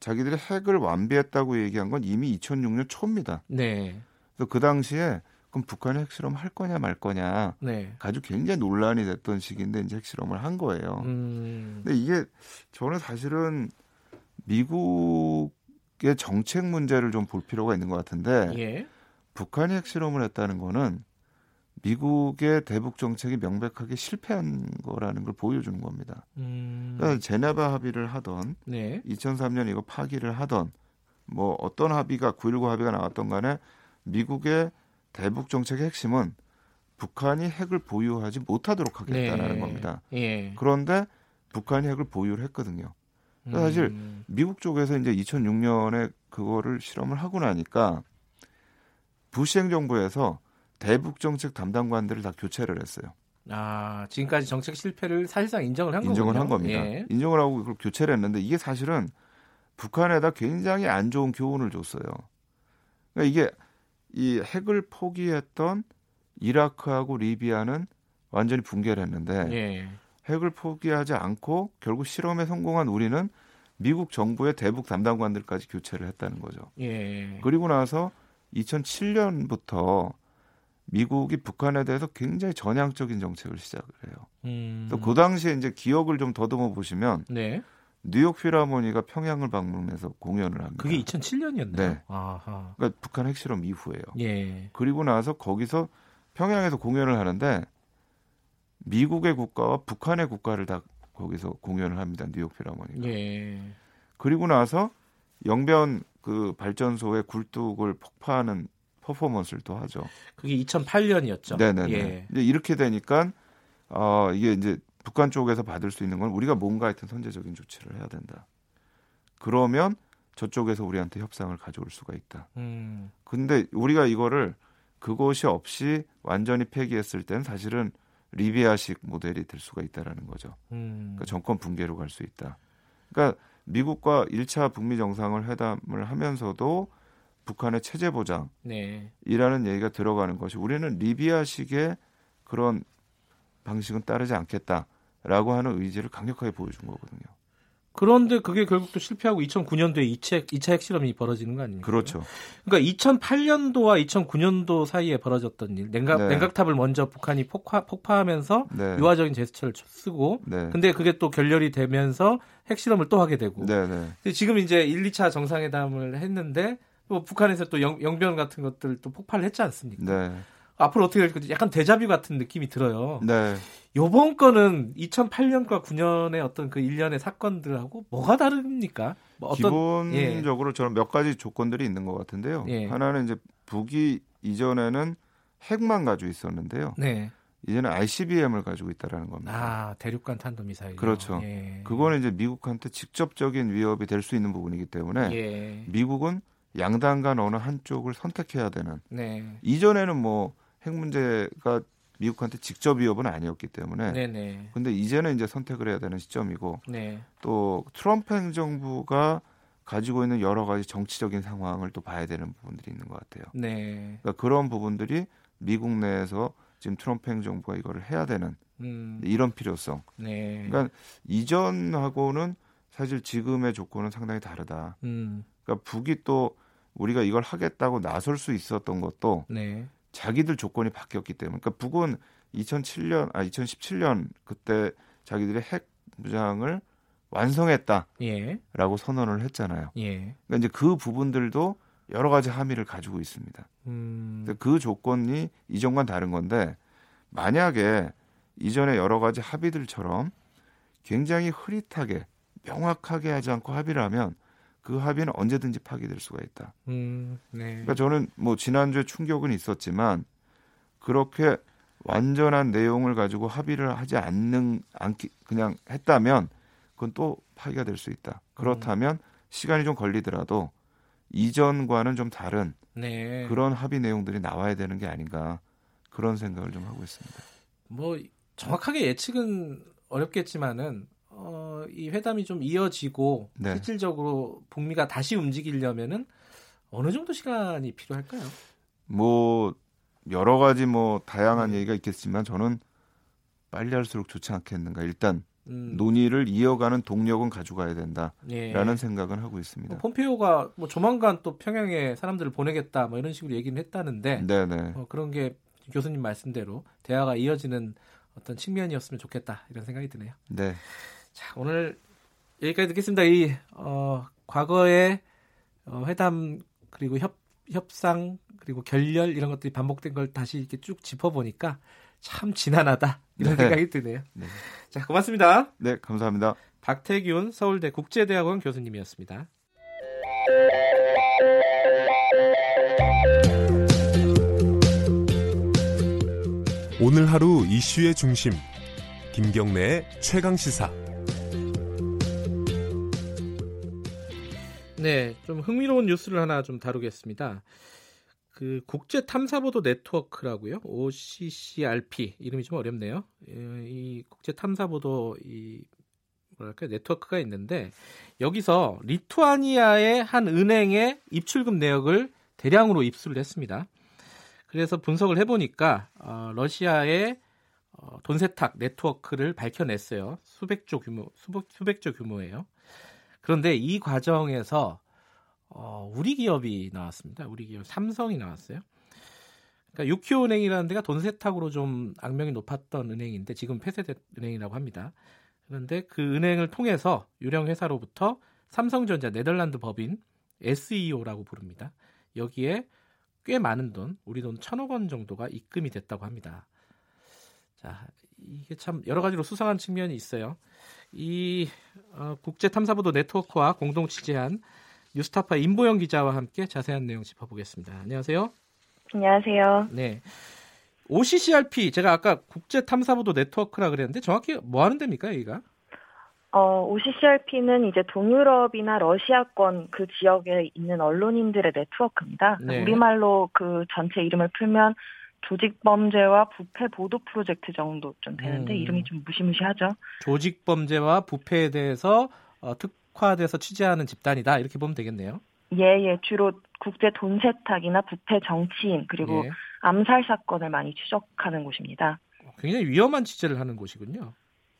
자기들이 핵을 완비했다고 얘기한 건 이미 2006년 초입니다. 네. 그래서 그 당시에 그럼 북한이 핵실험 할 거냐 말 거냐 네. 아주 굉장히 논란이 됐던 시기인데 이제 핵실험을 한 거예요. 음. 근데 이게 저는 사실은 미국의 정책 문제를 좀 볼 필요가 있는 것 같은데 예. 북한이 핵실험을 했다는 거는 미국의 대북 정책이 명백하게 실패한 거라는 걸 보여주는 겁니다. 음. 그러니까 제네바 합의를 하던 네. 2003년 이거 파기를 하던 뭐 어떤 합의가 9.19 합의가 나왔던 간에 미국의 대북 정책의 핵심은 북한이 핵을 보유하지 못하도록 하겠다는 네. 겁니다. 예. 그런데 북한이 핵을 보유를 했거든요. 그러니까 사실 음. 미국 쪽에서 이제 2006년에 그거를 실험을 하고 나니까 부시 행정부에서 대북 정책 담당관들을 다 교체를 했어요. 아, 지금까지 정책 실패를 사실상 인정을 한 인정을 거군요. 한 겁니다. 예. 인정을 하고 그걸 교체를 했는데 이게 사실은 북한에다 굉장히 안 좋은 교훈을 줬어요. 그러니까 이게 이 핵을 포기했던 이라크하고 리비아는 완전히 붕괴를 했는데 예. 핵을 포기하지 않고 결국 실험에 성공한 우리는 미국 정부의 대북 담당관들까지 교체를 했다는 거죠. 예. 그리고 나서 2007년부터 미국이 북한에 대해서 굉장히 전향적인 정책을 시작을 해요. 음. 또그 당시에 이제 기억을 좀 더듬어 보시면 네. 뉴욕 필하모니가 평양을 방문해서 공연을 합니다. 그게 2007년이었나요? 네. 아하. 그러니까 북한 핵실험 이후에요. 예. 그리고 나서 거기서 평양에서 공연을 하는데 미국의 국가와 북한의 국가를 다 거기서 공연을 합니다. 뉴욕 필하모니가. 예. 그리고 나서 영변 그 발전소의 굴뚝을 폭파하는 퍼포먼스를 또 하죠. 그게 2008년이었죠. 네네네. 예. 이제 이렇게 되니까 어 이게 이제 북한 쪽에서 받을 수 있는 건 우리가 뭔가 하여튼 선제적인 조치를 해야 된다. 그러면 저쪽에서 우리한테 협상을 가져올 수가 있다. 음. 근데 우리가 이거를 그것이 없이 완전히 폐기했을 땐 사실은 리비아식 모델이 될 수가 있다라는 거죠. 음. 그러니까 정권 붕괴로 갈 수 있다. 그러니까 미국과 1차 북미 정상을 회담을 하면서도 북한의 체제 보장이라는 네. 얘기가 들어가는 것이 우리는 리비아식의 그런 방식은 따르지 않겠다라고 하는 의지를 강력하게 보여준 거거든요. 그런데 그게 결국 또 실패하고 2009년도에 2차, 2차 핵실험이 벌어지는 거 아닙니까? 그렇죠. 그러니까 2008년도와 2009년도 사이에 벌어졌던 일, 냉각, 네. 냉각탑을 먼저 북한이 폭파, 폭파하면서 네. 유화적인 제스처를 쓰고, 네. 근데 그게 또 결렬이 되면서 핵실험을 또 하게 되고, 네, 네. 지금 이제 1, 2차 정상회담을 했는데, 뭐 북한에서 또 영, 영변 같은 것들 또 폭발을 했지 않습니까? 네. 앞으로 어떻게 될 건지 약간 데자뷰 같은 느낌이 들어요. 네. 요번 거는 2008년과 9년의 어떤 그 일련의 사건들하고 뭐가 다릅니까? 뭐 어떤 예. 기본적으로 저는 몇 가지 조건들이 있는 것 같은데요. 예. 하나는 이제 북이 이전에는 핵만 가지고 있었는데요. 네. 이제는 ICBM을 가지고 있다라는 겁니다. 아, 대륙간 탄도 미사일. 그렇죠. 예. 그거는 이제 미국한테 직접적인 위협이 될 수 있는 부분이기 때문에 예. 미국은 양당 간 어느 한쪽을 선택해야 되는. 네. 이전에는 뭐 핵 문제가 미국한테 직접 위협은 아니었기 때문에. 네네. 근데 이제는 이제 선택을 해야 되는 시점이고 네. 또 트럼프 행정부가 가지고 있는 여러 가지 정치적인 상황을 또 봐야 되는 부분들이 있는 것 같아요. 네. 그러니까 그런 부분들이 미국 내에서 지금 트럼프 행정부가 이거를 해야 되는 음. 이런 필요성. 네. 그러니까 이전하고는 사실 지금의 조건은 상당히 다르다. 음. 그러니까 북이 또 우리가 이걸 하겠다고 나설 수 있었던 것도 네. 자기들 조건이 바뀌었기 때문에. 그러니까 북은 2007년 아 2017년 그때 자기들의 핵 무장을 완성했다라고 예. 선언을 했잖아요. 예. 그러니까 이제 그 부분들도 여러 가지 함의를 가지고 있습니다. 음. 그 조건이 이전과는 다른 건데 만약에 이전에 여러 가지 합의들처럼 굉장히 흐릿하게 명확하게 하지 않고 합의를 하면 그 합의는 언제든지 파기될 수가 있다. 음. 네. 그러니까 저는 뭐 지난주에 충격은 있었지만 그렇게 완전한 내용을 가지고 합의를 하지 않는 않기 그냥 했다면 그건 또 파기가 될 수 있다. 그렇다면 시간이 좀 걸리더라도 이전과는 좀 다른 네. 그런 합의 내용들이 나와야 되는 게 아닌가 그런 생각을 좀 하고 있습니다. 뭐 정확하게 예측은 어렵겠지만은 어, 이 회담이 좀 이어지고 네. 실질적으로 북미가 다시 움직이려면은 어느 정도 시간이 필요할까요? 뭐 여러 가지 뭐 다양한 네. 얘기가 있겠지만 저는 빨리 할수록 좋지 않겠는가. 일단 음, 논의를 이어가는 동력은 가져가야 된다라는 예. 생각은 하고 있습니다. 뭐 폼페이오가 뭐 조만간 또 평양에 사람들을 보내겠다 뭐 이런 식으로 얘기는 했다는데 네네. 어, 그런 게 교수님 말씀대로 대화가 이어지는 어떤 측면이었으면 좋겠다 이런 생각이 드네요. 네. 자 오늘 여기까지 듣겠습니다. 이 어, 과거의 어, 회담 그리고 협 협상 그리고 결렬 이런 것들이 반복된 걸 다시 이렇게 쭉 짚어보니까 참 지난하다 이런 네. 생각이 드네요. 자, 고맙습니다. 네, 감사합니다. 박태균 서울대 국제대학원 교수님이었습니다. 오늘 하루 이슈의 중심 김경래의 최강 시사 네, 좀 흥미로운 뉴스를 하나 좀 다루겠습니다. 그 국제 탐사보도 네트워크라고요. OCCRP 이름이 좀 어렵네요. 예, 이 국제 탐사보도 이 뭐랄까 네트워크가 있는데 여기서 리투아니아의 한 은행의 입출금 내역을 대량으로 입수를 했습니다. 그래서 분석을 해보니까 어, 러시아의 어, 돈 세탁 네트워크를 밝혀냈어요. 수백조 규모, 수백, 수백조 규모예요. 그런데 이 과정에서 어, 우리 기업이 나왔습니다. 우리 기업 삼성이 나왔어요. 그러니까 유키오은행이라는 데가 돈 세탁으로 좀 악명이 높았던 은행인데 지금 폐쇄된 은행이라고 합니다. 그런데 그 은행을 통해서 유령 회사로부터 삼성전자 네덜란드 법인 SEO라고 부릅니다. 여기에 꽤 많은 돈, 우리 돈 천억 원 정도가 입금이 됐다고 합니다. 자, 이게 참 여러 가지로 수상한 측면이 있어요. 이 어, 국제 탐사보도 네트워크와 공동 취재한 뉴스타파 임보영 기자와 함께 자세한 내용 짚어보겠습니다. 안녕하세요. 안녕하세요. 네. OCCRP 제가 아까 국제 탐사보도 네트워크라 그랬는데 정확히 뭐 하는 데입니까, 여기가? 어, OCCRP는 이제 동유럽이나 러시아권 그 지역에 있는 언론인들의 네트워크입니다. 네. 우리말로 그 전체 이름을 풀면 조직 범죄와 부패 보도 프로젝트 정도 좀 되는데 음. 이름이 좀 무시무시하죠. 조직 범죄와 부패에 대해서 어, 특화돼서 취재하는 집단이다 이렇게 보면 되겠네요. 예, 예, 주로 국제 돈 세탁이나 부패 정치인 그리고 예. 암살 사건을 많이 추적하는 곳입니다. 굉장히 위험한 취재를 하는 곳이군요.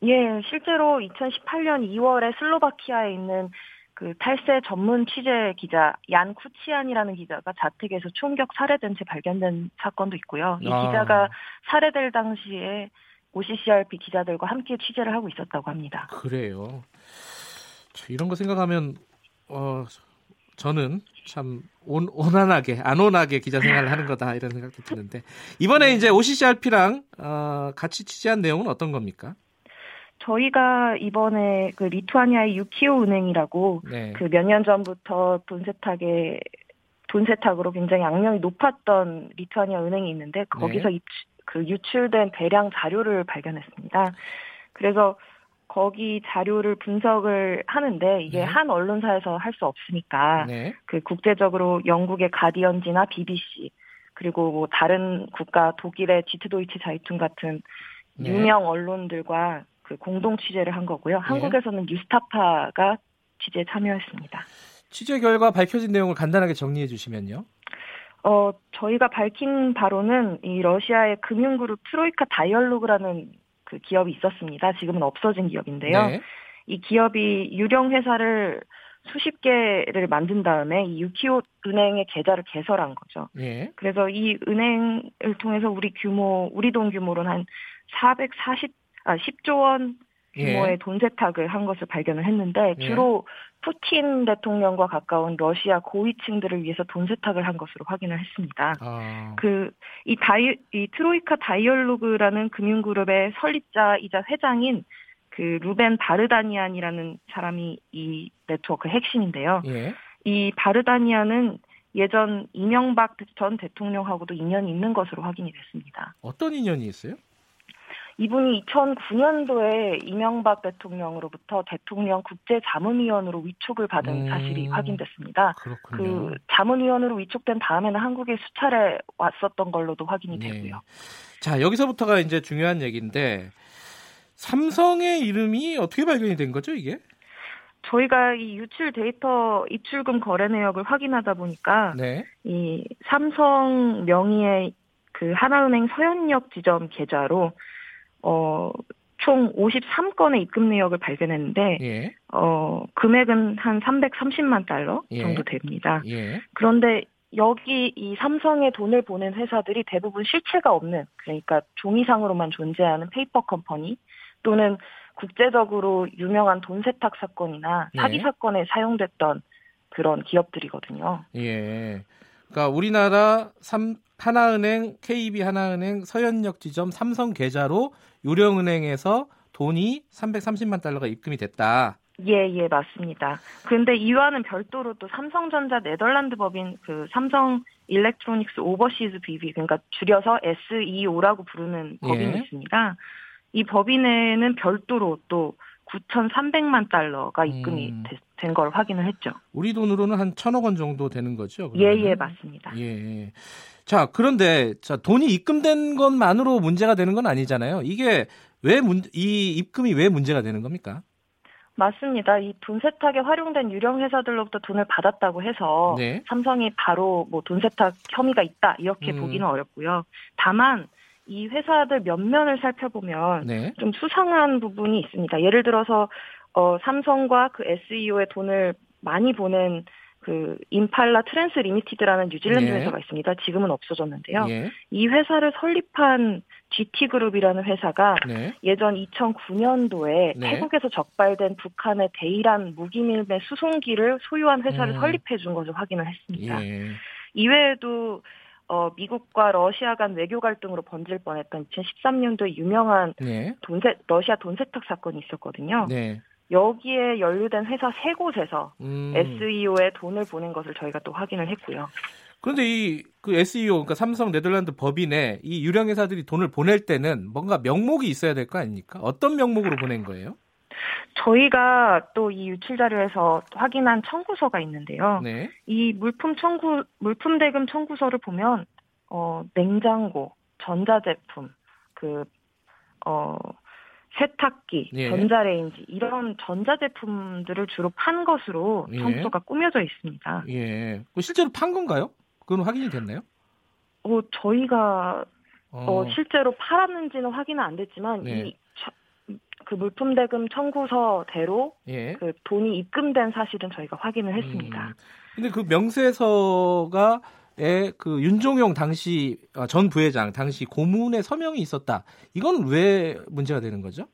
예, 실제로 2018년 2월에 슬로바키아에 있는 그 탈세 전문 취재 기자 얀 쿠치안이라는 기자가 자택에서 총격 살해된 채 발견된 사건도 있고요. 이 아. 기자가 살해될 당시에 OCCRP 기자들과 함께 취재를 하고 있었다고 합니다. 그래요. 저 이런 거 생각하면 어 저는 참 온, 온한하게 안온하게 기자 생활을 하는 거다 이런 생각도 드는데 이번에 이제 OCCRP랑 어, 같이 취재한 내용은 어떤 겁니까? 저희가 이번에 그 리투아니아의 유키오 은행이라고 네. 그몇 년 전부터 돈 세탁에 돈 세탁으로 굉장히 악명이 높았던 리투아니아 은행이 있는데 거기서 네. 입- 그 유출된 대량 자료를 발견했습니다. 그래서 거기 자료를 분석을 하는데 이게 네. 한 언론사에서 할 수 없으니까 네. 그 국제적으로 영국의 가디언지나 BBC 그리고 뭐 다른 국가 독일의 지트도이치 자이툰 같은 네. 유명 언론들과 그 공동 취재를 한 거고요. 한국에서는 뉴스타파가 취재에 참여했습니다. 취재 결과 밝혀진 내용을 간단하게 정리해 주시면요. 어, 저희가 밝힌 바로는 이 러시아의 금융그룹 트로이카 다이얼로그라는 그 기업이 있었습니다. 지금은 없어진 기업인데요. 네. 이 기업이 유령 회사를 수십 개를 만든 다음에 이 유키오 은행의 계좌를 개설한 거죠. 예. 그래서 이 은행을 통해서 우리 규모, 우리 돈 규모로는 한 440, 아, 10조 원 규모의 예. 돈 세탁을 한 것을 발견을 했는데 예. 주로 푸틴 대통령과 가까운 러시아 고위층들을 위해서 돈 세탁을 한 것으로 확인을 했습니다. 아, 그이 다이 이 트로이카 다이얼로그라는 금융그룹의 설립자이자 회장인 그 루벤 바르다니안이라는 사람이 이 네트워크 핵심인데요. 예. 이 바르다니안은 예전 이명박 전 대통령하고도 인연이 있는 것으로 확인이 됐습니다. 어떤 인연이 있어요? 이분이 2009년도에 이명박 대통령으로부터 대통령 국제자문위원으로 위촉을 받은 음. 사실이 확인됐습니다. 그렇군요. 그 자문위원으로 위촉된 다음에는 한국에 수차례 왔었던 걸로도 확인이 네. 되고요. 자, 여기서부터가 이제 중요한 얘기인데 삼성의 이름이 어떻게 발견이 된 거죠, 이게? 저희가 이 유출 데이터 입출금 거래 내역을 확인하다 보니까 네. 이 삼성 명의의 그 하나은행 서현역 지점 계좌로 어, 총 53건의 입금 내역을 발견했는데 예. 어, 금액은 한 330만 달러 예. 정도 됩니다. 예. 그런데 여기 이 삼성에 돈을 보낸 회사들이 대부분 실체가 없는 그러니까 종이상으로만 존재하는 페이퍼 컴퍼니 또는 국제적으로 유명한 돈 세탁 사건이나 네. 사기 사건에 사용됐던 그런 기업들이거든요. 예. 그러니까 우리나라 삼, 하나은행, KB 하나은행, 서현역 지점, 삼성 계좌로 유령은행에서 돈이 330만 달러가 입금이 됐다. 예, 예, 맞습니다. 근데 이와는 별도로 또 삼성전자 네덜란드 법인 그 삼성 일렉트로닉스 오버시즈 BV, 그러니까 줄여서 SEO라고 부르는 법인이 예. 있습니다. 이 법인에는 별도로 또 9,300만 달러가 입금이 음. 된걸 확인을 했죠. 우리 돈으로는 한 천억 원 정도 되는 거죠? 예, 그러면은? 예, 맞습니다. 예. 자, 그런데 자, 돈이 입금된 것만으로 문제가 되는 건 아니잖아요. 이게 왜 문, 이 입금이 왜 문제가 되는 겁니까? 맞습니다. 이 돈 세탁에 활용된 유령 회사들로부터 돈을 받았다고 해서 네. 삼성이 바로 뭐 돈 세탁 혐의가 있다 이렇게 음. 보기는 어렵고요. 다만 이 회사들 면면을 살펴보면 네. 좀 수상한 부분이 있습니다. 예를 들어서 어, 삼성과 그 SEO에 돈을 많이 보낸 그 임팔라 트랜스 리미티드라는 뉴질랜드 네. 회사가 있습니다. 지금은 없어졌는데요. 예. 이 회사를 설립한 GT 그룹이라는 회사가 네. 예전 2009년도에 네. 태국에서 적발된 북한의 대이란 무기밀매 수송기를 소유한 회사를 음. 설립해 준 것을 확인을 했습니다. 예. 이외에도 어, 미국과 러시아 간 외교 갈등으로 번질 뻔했던 2013년도에 유명한 네. 돈세, 러시아 돈 세탁 사건이 있었거든요. 네. 여기에 연루된 회사 세 곳에서 음. SEO에 돈을 보낸 것을 저희가 또 확인을 했고요. 그런데 이 그 SEO 그러니까 삼성 네덜란드 법인에 이 유령 회사들이 돈을 보낼 때는 뭔가 명목이 있어야 될 거 아닙니까? 어떤 명목으로 보낸 거예요? 저희가 또 이 유출 자료에서 확인한 청구서가 있는데요. 네. 이 물품 청구 물품 대금 청구서를 보면 어 냉장고, 전자제품, 그어 세탁기, 예. 전자레인지 이런 전자제품들을 주로 판 것으로 예. 청구서가 꾸며져 있습니다. 예. 그 실제로 판 건가요? 그건 확인이 됐나요? 어 저희가 어, 어, 실제로 팔았는지는 확인은 안 됐지만 네. 이 그 물품 대금 청구서대로 예. 그 돈이 입금된 사실은 저희가 확인을 했습니다. 음. 근데 그 명세서가 에그 윤종용 당시 아, 전 부회장 당시 고문의 서명이 있었다. 이건 왜 문제가 되는 거죠?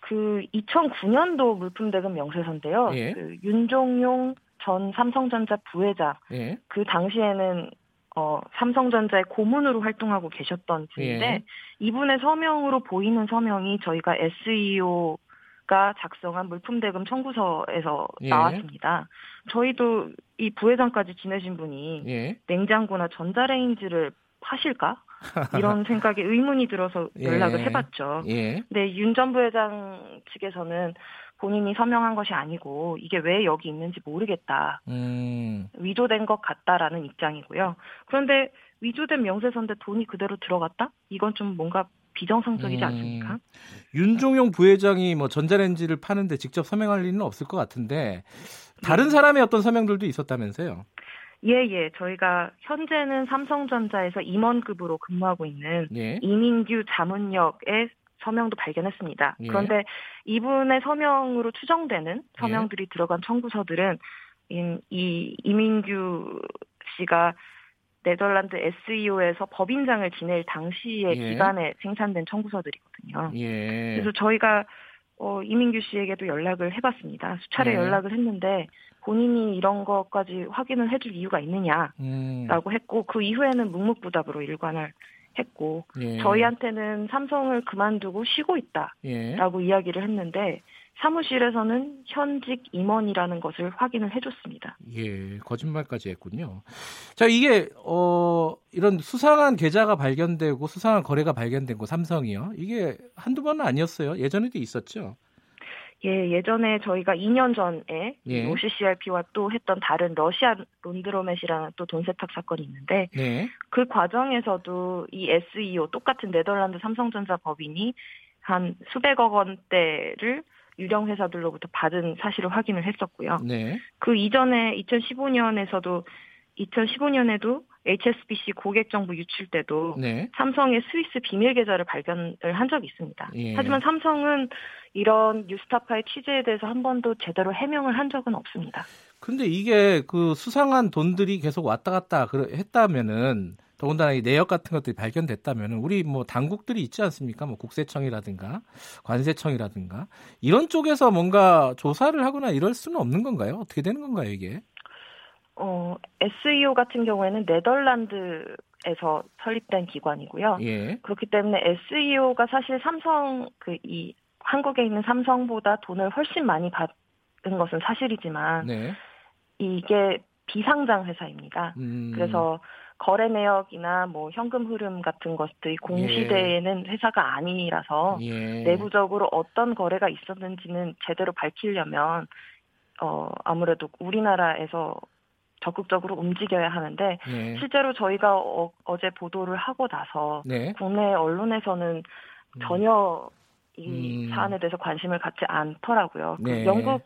그 2009년도 물품 대금 명세서인데요. 예. 그 윤종용 전 삼성전자 부회장 예. 그 당시에는 어, 삼성전자의 고문으로 활동하고 계셨던 분인데 예. 이분의 서명으로 보이는 서명이 저희가 SEO가 작성한 물품 대금 청구서에서 예. 나왔습니다. 저희도 이 부회장까지 지내신 분이 예. 냉장고나 전자레인지를 파실까? 이런 생각에 의문이 들어서 예. 연락을 해봤죠. 예. 근데 윤 전 부회장 측에서는 본인이 서명한 것이 아니고 이게 왜 여기 있는지 모르겠다. 음. 위조된 것 같다라는 입장이고요. 그런데 위조된 명세서인데 돈이 그대로 들어갔다? 이건 좀 뭔가 비정상적이지 음. 않습니까? 윤종용 부회장이 뭐 전자레인지를 파는데 직접 서명할 리는 없을 것 같은데 다른 사람의 어떤 서명들도 있었다면서요? 예, 예. 저희가 현재는 삼성전자에서 임원급으로 근무하고 있는 예. 이민규 자문역의 서명도 발견했습니다. 예. 그런데 이분의 서명으로 추정되는 서명들이 들어간 청구서들은 이, 이 이민규 씨가 네덜란드 SEO에서 법인장을 지낼 당시의 예. 기간에 생산된 청구서들이거든요. 예. 그래서 저희가 어, 이민규 씨에게도 연락을 해봤습니다. 수차례 예. 연락을 했는데 본인이 이런 것까지 확인을 해줄 이유가 있느냐라고 음. 했고 그 이후에는 묵묵부답으로 일관을 했고 예. 저희한테는 삼성을 그만두고 쉬고 있다라고 예. 이야기를 했는데 사무실에서는 현직 임원이라는 것을 확인을 해줬습니다. 예, 거짓말까지 했군요. 자, 이게 어 이런 수상한 계좌가 발견되고 수상한 거래가 발견된 거 삼성이요. 이게 한두 번은 아니었어요. 예전에도 있었죠. 예, 예전에 저희가 2년 전에 예. OCCRP와 또 했던 다른 러시아 론드로맷이라는 또 돈 세탁 사건이 있는데 네. 그 과정에서도 이 SEO 똑같은 네덜란드 삼성전자 법인이 한 수백억 원대를 유령 회사들로부터 받은 사실을 확인을 했었고요. 네. 그 이전에 2015년에서도 2015년에도 HSBC 고객 정보 유출 때도 네. 삼성의 스위스 비밀 계좌를 발견을 한 적이 있습니다. 예. 하지만 삼성은 이런 뉴스타파의 취재에 대해서 한 번도 제대로 해명을 한 적은 없습니다. 근데 이게 그 수상한 돈들이 계속 왔다 갔다 했다면은 더군다나 이 내역 같은 것들이 발견됐다면은 우리 뭐 당국들이 있지 않습니까? 뭐 국세청이라든가 관세청이라든가 이런 쪽에서 뭔가 조사를 하거나 이럴 수는 없는 건가요? 어떻게 되는 건가요, 이게? 어, SEO 같은 경우에는 네덜란드에서 설립된 기관이고요. 예. 그렇기 때문에 SEO가 사실 삼성 그 이 한국에 있는 삼성보다 돈을 훨씬 많이 받은 것은 사실이지만 네. 이게 비상장 회사입니다. 음. 그래서 거래 내역이나 뭐 현금 흐름 같은 것들이 공시되는 회사가 아니라서 예. 내부적으로 어떤 거래가 있었는지는 제대로 밝히려면 어 아무래도 우리나라에서 적극적으로 움직여야 하는데 예. 실제로 저희가 어, 제 보도를 하고 나서 네. 국내 언론에서는 전혀 이 음. 사안에 대해서 관심을 갖지 않더라고요. 그 네. 영국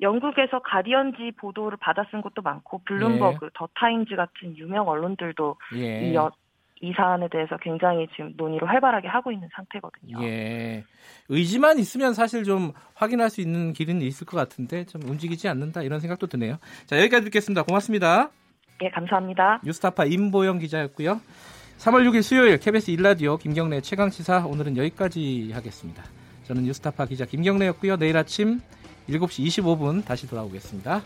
영국에서 가디언지 보도를 받아 쓴 것도 많고 블룸버그, 더 타임즈 같은 유명 언론들도 예. 이, 여- 이 사안에 대해서 굉장히 지금 논의를 활발하게 하고 있는 상태거든요. 예. 의지만 있으면 사실 좀 확인할 수 있는 길은 있을 것 같은데 좀 움직이지 않는다 이런 생각도 드네요. 자, 여기까지 듣겠습니다. 고맙습니다. 예, 감사합니다. 뉴스타파 임보영 기자였고요. 3월 6일 수요일 KBS 일라디오 김경래 최강 시사 오늘은 여기까지 하겠습니다. 저는 뉴스타파 기자 김경래였고요. 내일 아침 7시 25분 다시 돌아오겠습니다.